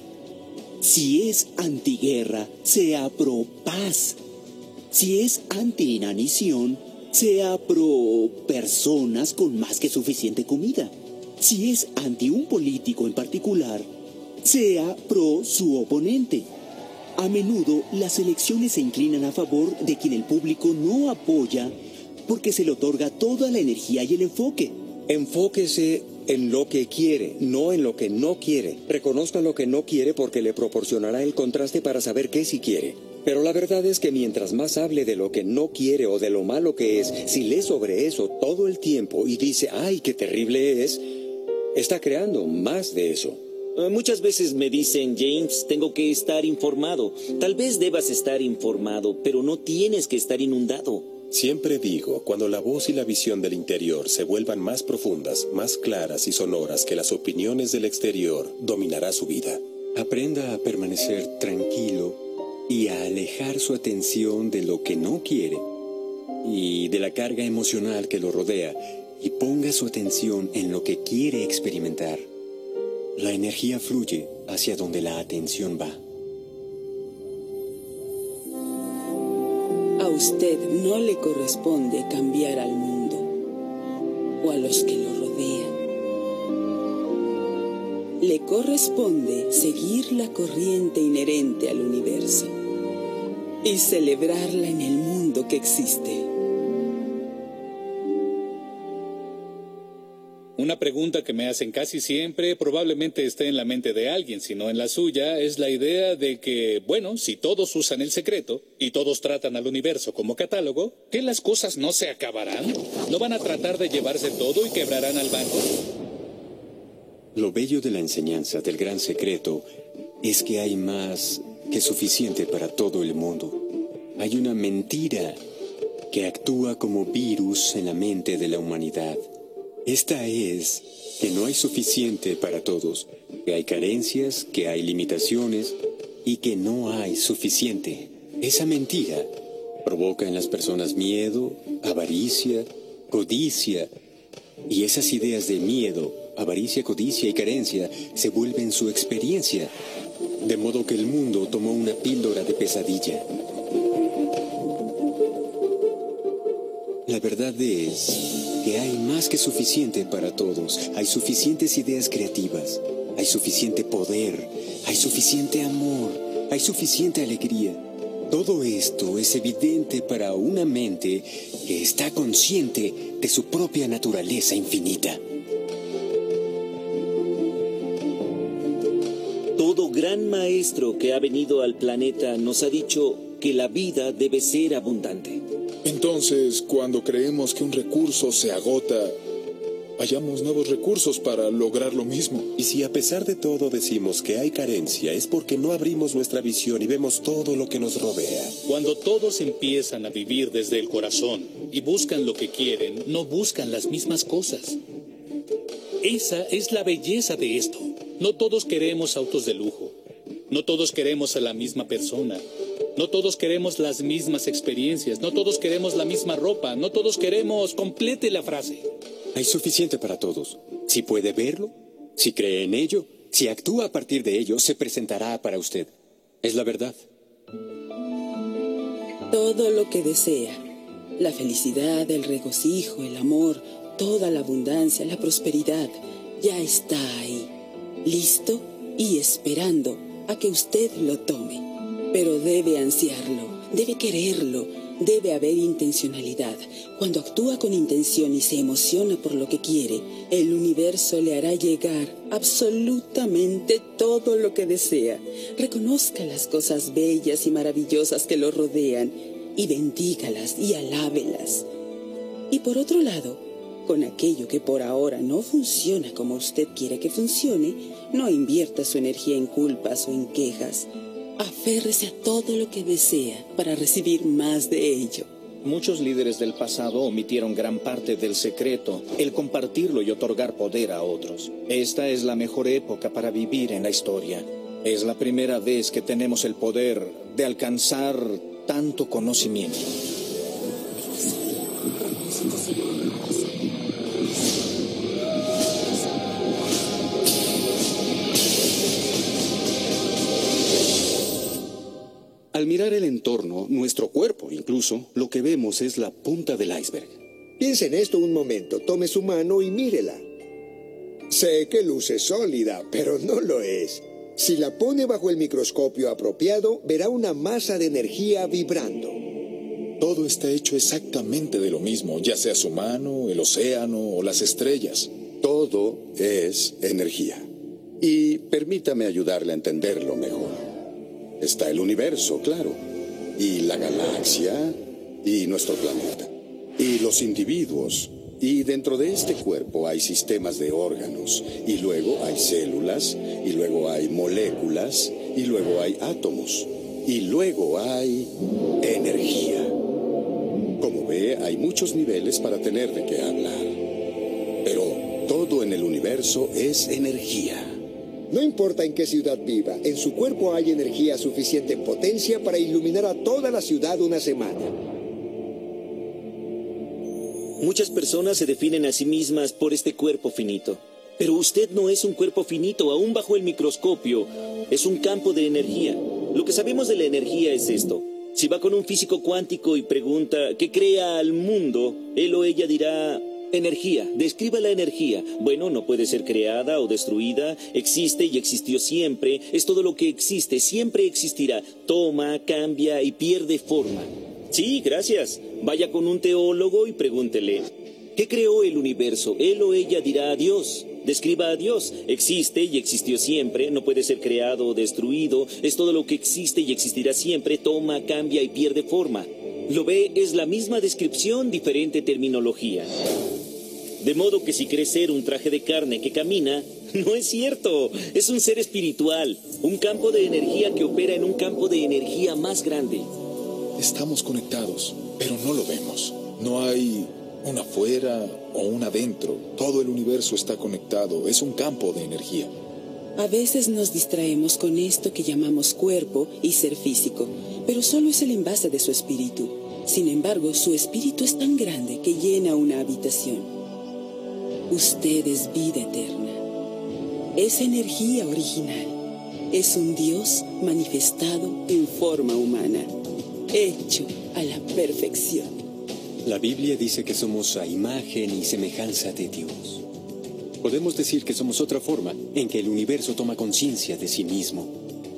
Si es antiguerra, sea pro paz. Si es anti-inanición, sea pro personas con más que suficiente comida si es anti un político en particular, sea pro su oponente. A menudo las elecciones se inclinan a favor de quien el público no apoya porque se le otorga toda la energía y el enfoque. Enfóquese en lo que quiere, no en lo que no quiere. Reconozca lo que no quiere porque le proporcionará el contraste para saber qué sí quiere. Pero la verdad es que mientras más hable de lo que no quiere o de lo malo que es, si lee sobre eso todo el tiempo y dice, ay, qué terrible es, está creando más de eso. Eh, muchas veces me dicen, James, tengo que estar informado. Tal vez debas estar informado, pero no tienes que estar inundado. Siempre digo, cuando la voz y la visión del interior se vuelvan más profundas, más claras y sonoras que las opiniones del exterior, dominará su vida. Aprenda a permanecer tranquilo y a alejar su atención de lo que no quiere y de la carga emocional que lo rodea y ponga su atención en lo que quiere experimentar. La energía fluye hacia donde la atención va. A usted no le corresponde cambiar al mundo o a los que lo rodean. Le corresponde seguir la corriente inherente al universo y celebrarla en el mundo que existe. Una pregunta que me hacen casi siempre, probablemente esté en la mente de alguien, si no en la suya, es la idea de que, bueno, si todos usan el secreto y todos tratan al universo como catálogo, ¿que las cosas no se acabarán? ¿No van a tratar de llevarse todo y quebrarán al banco? Lo bello de la enseñanza del gran secreto es que hay más que suficiente para todo el mundo. Hay una mentira que actúa como virus en la mente de la humanidad. Esta es que no hay suficiente para todos, que hay carencias, que hay limitaciones y que no hay suficiente. Esa mentira provoca en las personas miedo, avaricia, codicia, y esas ideas de miedo, avaricia, codicia y carencia se vuelven su experiencia, de modo que el mundo tomó una píldora de pesadilla. La verdad es que hay más que suficiente para todos. Hay suficientes ideas creativas, hay suficiente poder, hay suficiente amor, hay suficiente alegría. Todo esto es evidente para una mente que está consciente de su propia naturaleza infinita. Todo gran maestro que ha venido al planeta nos ha dicho que la vida debe ser abundante. Entonces, cuando creemos que un recurso se agota, hallamos nuevos recursos para lograr lo mismo. Y si a pesar de todo decimos que hay carencia, es porque no abrimos nuestra visión y vemos todo lo que nos rodea. Cuando todos empiezan a vivir desde el corazón y buscan lo que quieren, no buscan las mismas cosas. Esa es la belleza de esto. No todos queremos autos de lujo. No todos queremos a la misma persona. No todos queremos las mismas experiencias. No todos queremos la misma ropa. No todos queremos... Complete la frase. Hay suficiente para todos. Si puede verlo, si cree en ello, si actúa a partir de ello, se presentará para usted. Es la verdad. Todo lo que desea. La felicidad, el regocijo, el amor, toda la abundancia, la prosperidad, ya está ahí, listo y esperando a que usted lo tome. Pero debe ansiarlo, debe quererlo, debe haber intencionalidad. Cuando actúa con intención y se emociona por lo que quiere, el universo le hará llegar absolutamente todo lo que desea. Reconozca las cosas bellas y maravillosas que lo rodean y bendígalas y alábelas. Y por otro lado, con aquello que por ahora no funciona como usted quiere que funcione, no invierta su energía en culpas o en quejas. Aférrese a todo lo que desea para recibir más de ello. Muchos líderes del pasado omitieron gran parte del secreto, el compartirlo y otorgar poder a otros. Esta es la mejor época para vivir en la historia. Es la primera vez que tenemos el poder de alcanzar tanto conocimiento. Al mirar el entorno, nuestro cuerpo incluso, lo que vemos es la punta del iceberg. Piense en esto un momento, tome su mano y mírela. Sé que luce sólida, pero no lo es. Si la pone bajo el microscopio apropiado, verá una masa de energía vibrando. Todo está hecho exactamente de lo mismo, ya sea su mano, el océano o las estrellas. Todo es energía. Y permítame ayudarle a entenderlo mejor. Está el universo, claro, y la galaxia, y nuestro planeta, y los individuos, y dentro de este cuerpo hay sistemas de órganos, y luego hay células, y luego hay moléculas, y luego hay átomos, y luego hay energía. Como ve, hay muchos niveles para tener de qué hablar. Pero todo en el universo es energía. No importa en qué ciudad viva, en su cuerpo hay energía suficiente en potencia para iluminar a toda la ciudad una semana. Muchas personas se definen a sí mismas por este cuerpo finito. Pero usted no es un cuerpo finito, aún bajo el microscopio. Es un campo de energía. Lo que sabemos de la energía es esto. Si va con un físico cuántico y pregunta qué crea al mundo, él o ella dirá energía. Describa la energía. Bueno, no puede ser creada o destruida. Existe y existió siempre. Es todo lo que existe. Siempre existirá. Toma, cambia y pierde forma. Sí, gracias. Vaya con un teólogo y pregúntele, ¿qué creó el universo? Él o ella dirá a Dios. Describa a Dios. Existe y existió siempre, no puede ser creado o destruido, es todo lo que existe y existirá siempre, toma, cambia y pierde forma. Lo ve, es la misma descripción, diferente terminología. De modo que si cree ser un traje de carne que camina, [LAUGHS] no es cierto, es un ser espiritual, un campo de energía que opera en un campo de energía más grande. Estamos conectados, pero no lo vemos. No hay un afuera o un adentro. Todo el universo está conectado. Es un campo de energía. A veces nos distraemos con esto que llamamos cuerpo y ser físico, pero solo es el envase de su espíritu. Sin embargo, su espíritu es tan grande que llena una habitación. Usted es vida eterna. Es energía original. Es un Dios manifestado en forma humana, hecho a la perfección. La Biblia dice que somos a imagen y semejanza de Dios. Podemos decir que somos otra forma en que el universo toma conciencia de sí mismo.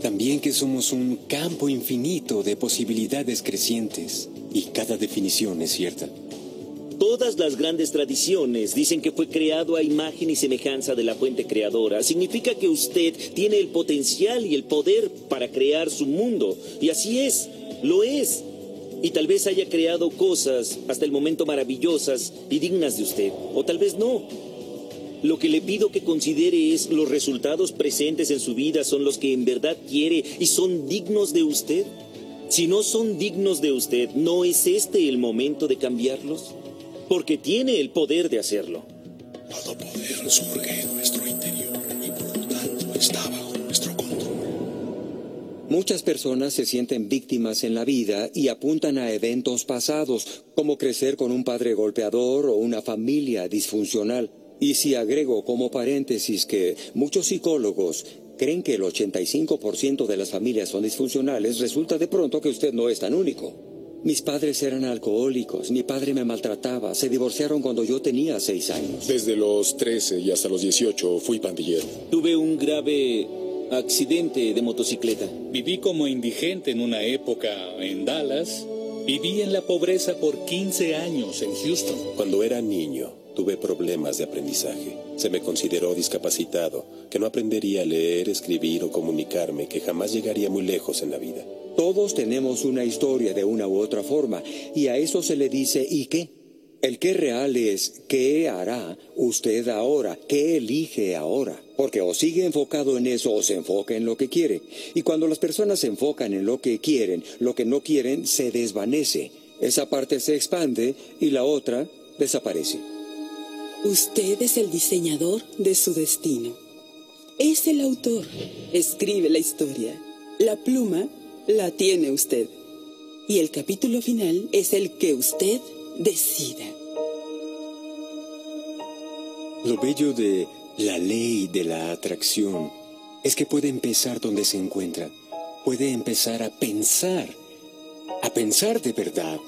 También que somos un campo infinito de posibilidades crecientes y cada definición es cierta. Todas las grandes tradiciones dicen que fue creado a imagen y semejanza de la fuente creadora. Significa que usted tiene el potencial y el poder para crear su mundo. Y así es, lo es. Y tal vez haya creado cosas hasta el momento maravillosas y dignas de usted. O tal vez no. Lo que le pido que considere es los resultados presentes en su vida son los que en verdad quiere y son dignos de usted. Si no son dignos de usted, ¿no es este el momento de cambiarlos? Porque tiene el poder de hacerlo. Todo poder surge en nuestro interior y por lo tanto está bajo nuestro control. Muchas personas se sienten víctimas en la vida y apuntan a eventos pasados, como crecer con un padre golpeador o una familia disfuncional. Y si agrego como paréntesis que muchos psicólogos creen que el 85% de las familias son disfuncionales, resulta de pronto que usted no es tan único. Mis padres eran alcohólicos, mi padre me maltrataba, se divorciaron cuando yo tenía seis años. Desde los 13 y hasta los 18 fui pandillero. Tuve un grave accidente de motocicleta. Viví como indigente en una época en Dallas. Viví en la pobreza por 15 años en Houston. Cuando era niño, tuve problemas de aprendizaje. Se me consideró discapacitado, que no aprendería a leer, escribir o comunicarme, que jamás llegaría muy lejos en la vida. Todos tenemos una historia de una u otra forma, y a eso se le dice ¿y qué? El qué real es qué hará usted ahora, qué elige ahora. Porque o sigue enfocado en eso o se enfoca en lo que quiere. Y cuando las personas se enfocan en lo que quieren, lo que no quieren se desvanece. Esa parte se expande y la otra desaparece. Usted es el diseñador de su destino. Es el autor. Escribe la historia. La pluma la tiene usted. Y el capítulo final es el que usted decida. Lo bello de la ley de la atracción es que puede empezar donde se encuentra. Puede empezar a pensar, a pensar de verdad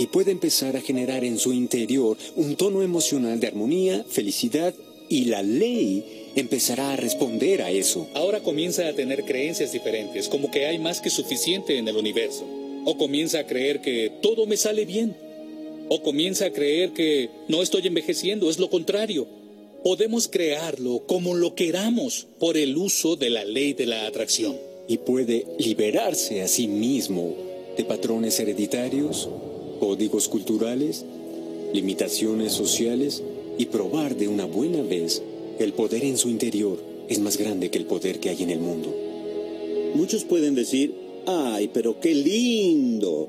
y puede empezar a generar en su interior un tono emocional de armonía, felicidad y la ley empezará a responder a eso. Ahora comienza a tener creencias diferentes, como que hay más que suficiente en el universo. O comienza a creer que todo me sale bien. O comienza a creer que no estoy envejeciendo, es lo contrario. Podemos crearlo como lo queramos por el uso de la ley de la atracción. Y puede liberarse a sí mismo de patrones hereditarios, códigos culturales, limitaciones sociales y probar de una buena vez el poder en su interior es más grande que el poder que hay en el mundo. Muchos pueden decir, ay, pero qué lindo.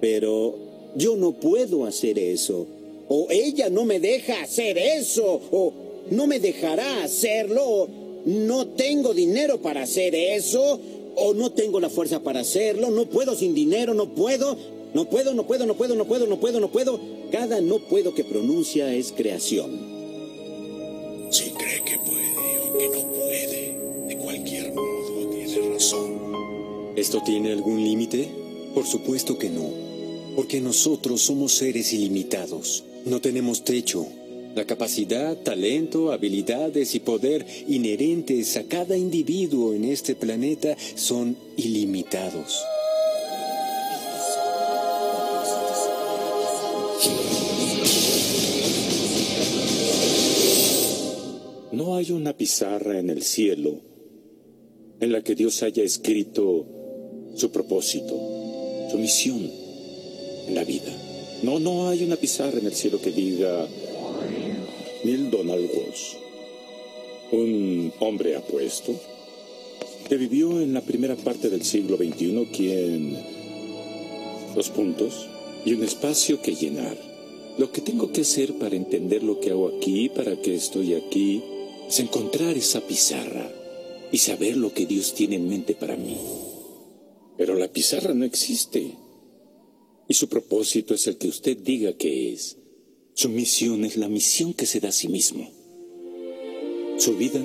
Pero yo no puedo hacer eso. O ella no me deja hacer eso. O no me dejará hacerlo. O no tengo dinero para hacer eso. O no tengo la fuerza para hacerlo. No puedo sin dinero. No puedo. No puedo, no puedo, no puedo, no puedo, no puedo, no puedo. Cada no puedo que pronuncia es creación. Si cree que puede o que no puede, de cualquier modo tiene razón. ¿Esto tiene algún límite? Por supuesto que no, porque nosotros somos seres ilimitados. No tenemos techo. La capacidad, talento, habilidades y poder inherentes a cada individuo en este planeta son ilimitados. No hay una pizarra en el cielo en la que Dios haya escrito su propósito, su misión en la vida. No, no hay una pizarra en el cielo que diga Neil Donald Walsh, un hombre apuesto que vivió en la primera parte del siglo XXI, quien dos puntos y un espacio que llenar. Lo que tengo que hacer para entender lo que hago aquí, para que estoy aquí, es encontrar esa pizarra y saber lo que Dios tiene en mente para mí. Pero la pizarra no existe. Y su propósito es el que usted diga que es. Su misión es la misión que se da a sí mismo. Su vida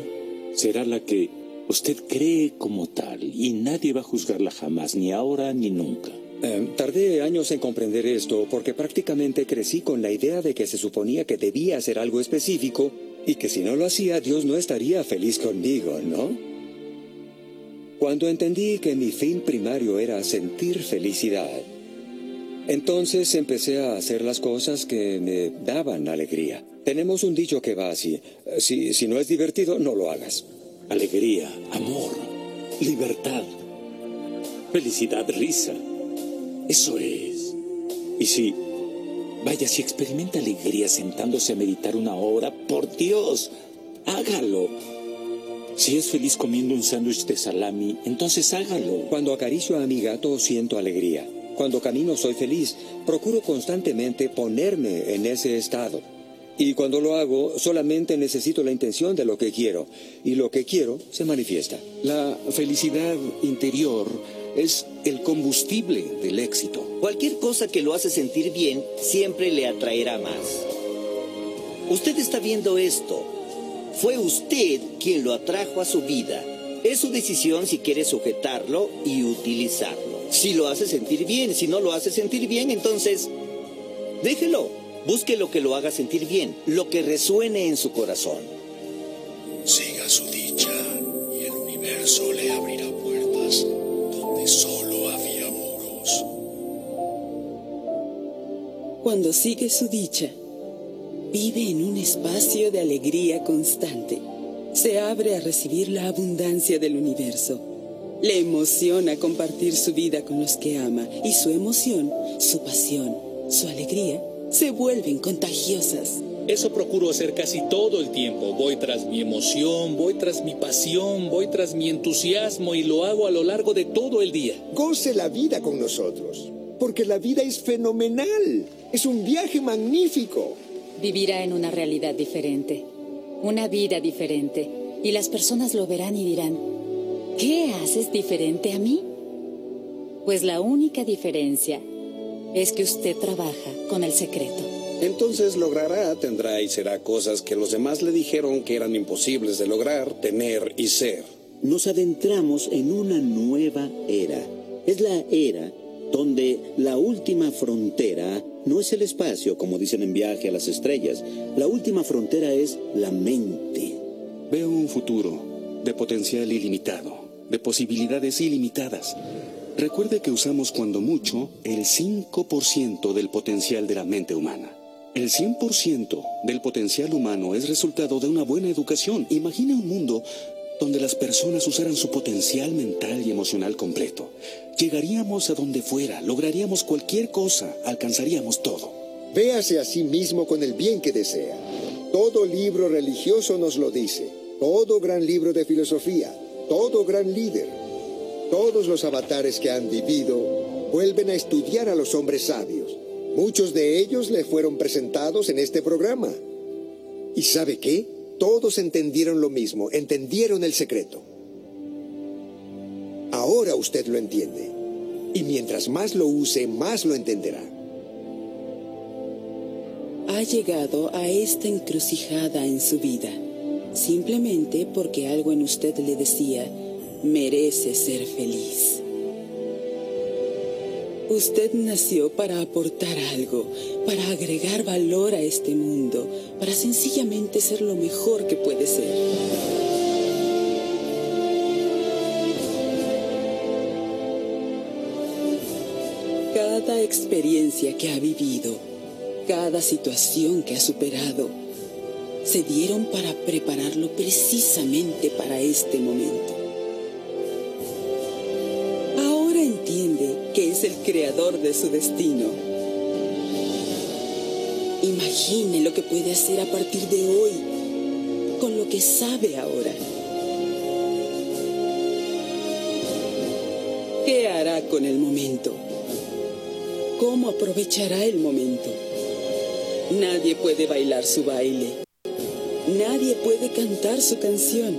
será la que usted cree como tal y nadie va a juzgarla jamás, ni ahora ni nunca. Eh, tardé años en comprender esto porque prácticamente crecí con la idea de que se suponía que debía hacer algo específico y que si no lo hacía Dios no estaría feliz conmigo, ¿no? Cuando entendí que mi fin primario era sentir felicidad, entonces empecé a hacer las cosas que me daban alegría. Tenemos un dicho que va así, si, si no es divertido, no lo hagas. Alegría, amor, libertad, felicidad, risa. Eso es. Y si, vaya, si experimenta alegría sentándose a meditar una hora, por Dios, hágalo. Si es feliz comiendo un sándwich de salami, entonces hágalo. Cuando acaricio a mi gato siento alegría. Cuando camino soy feliz. Procuro constantemente ponerme en ese estado. Y cuando lo hago, solamente necesito la intención de lo que quiero. Y lo que quiero se manifiesta. La felicidad interior Es el combustible del éxito. Cualquier cosa que lo hace sentir bien siempre le atraerá más. Usted está viendo esto. Fue usted quien lo atrajo a su vida. Es su decisión si quiere sujetarlo y utilizarlo. Si lo hace sentir bien, si no lo hace sentir bien, entonces déjelo. Busque lo que lo haga sentir bien, lo que resuene en su corazón. Siga su dicha y el universo le abrirá solo había muros. Cuando sigue su dicha, vive en un espacio de alegría constante. Se abre a recibir la abundancia del universo. Le emociona compartir su vida con los que ama y su emoción, su pasión, su alegría se vuelven contagiosas. Eso procuro hacer casi todo el tiempo. Voy tras mi emoción, voy tras mi pasión, voy tras mi entusiasmo y lo hago a lo largo de todo el día. Goce la vida con nosotros, porque la vida es fenomenal. Es un viaje magnífico. Vivirá en una realidad diferente, una vida diferente, y las personas lo verán y dirán, ¿qué haces diferente a mí? Pues la única diferencia es que usted trabaja con el secreto. Entonces logrará, tendrá y será cosas que los demás le dijeron que eran imposibles de lograr, tener y ser. Nos adentramos en una nueva era. Es la era donde la última frontera no es el espacio, como dicen en viaje a las estrellas. La última frontera es la mente. Veo un futuro de potencial ilimitado, de posibilidades ilimitadas. Recuerde que usamos cuando mucho el 5% del potencial de la mente humana. El 100% del potencial humano es resultado de una buena educación. Imagine un mundo donde las personas usaran su potencial mental y emocional completo. Llegaríamos a donde fuera, lograríamos cualquier cosa, alcanzaríamos todo. Véase a sí mismo con el bien que desea. Todo libro religioso nos lo dice. Todo gran libro de filosofía. Todo gran líder. Todos los avatares que han vivido vuelven a estudiar a los hombres sabios. Muchos de ellos le fueron presentados en este programa. ¿Y sabe qué? Todos entendieron lo mismo, entendieron el secreto. Ahora usted lo entiende. Y mientras más lo use, más lo entenderá. Ha llegado a esta encrucijada en su vida, simplemente porque algo en usted le decía, merece ser feliz. Usted nació para aportar algo, para agregar valor a este mundo, para sencillamente ser lo mejor que puede ser. Cada experiencia que ha vivido, cada situación que ha superado, se dieron para prepararlo precisamente para este momento. Creador de su destino. Imagine lo que puede hacer a partir de hoy con lo que sabe ahora. ¿Qué hará con el momento? ¿Cómo aprovechará el momento? Nadie puede bailar su baile. Nadie puede cantar su canción.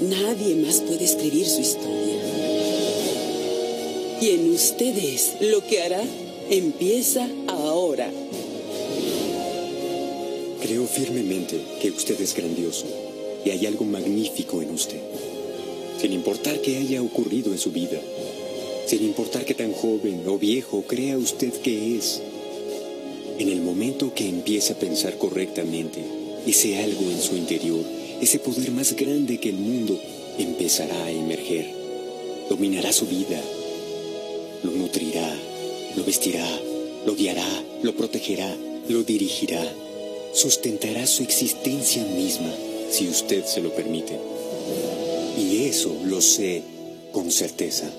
Nadie más puede escribir su historia. Quien usted es, lo que hará, empieza ahora. Creo firmemente que usted es grandioso y hay algo magnífico en usted. Sin importar qué haya ocurrido en su vida, sin importar qué tan joven o viejo crea usted que es, en el momento que empiece a pensar correctamente, ese algo en su interior, ese poder más grande que el mundo, empezará a emerger. Dominará su vida, lo nutrirá, lo vestirá, lo guiará, lo protegerá, lo dirigirá, sustentará su existencia misma, si usted se lo permite. Y eso lo sé con certeza.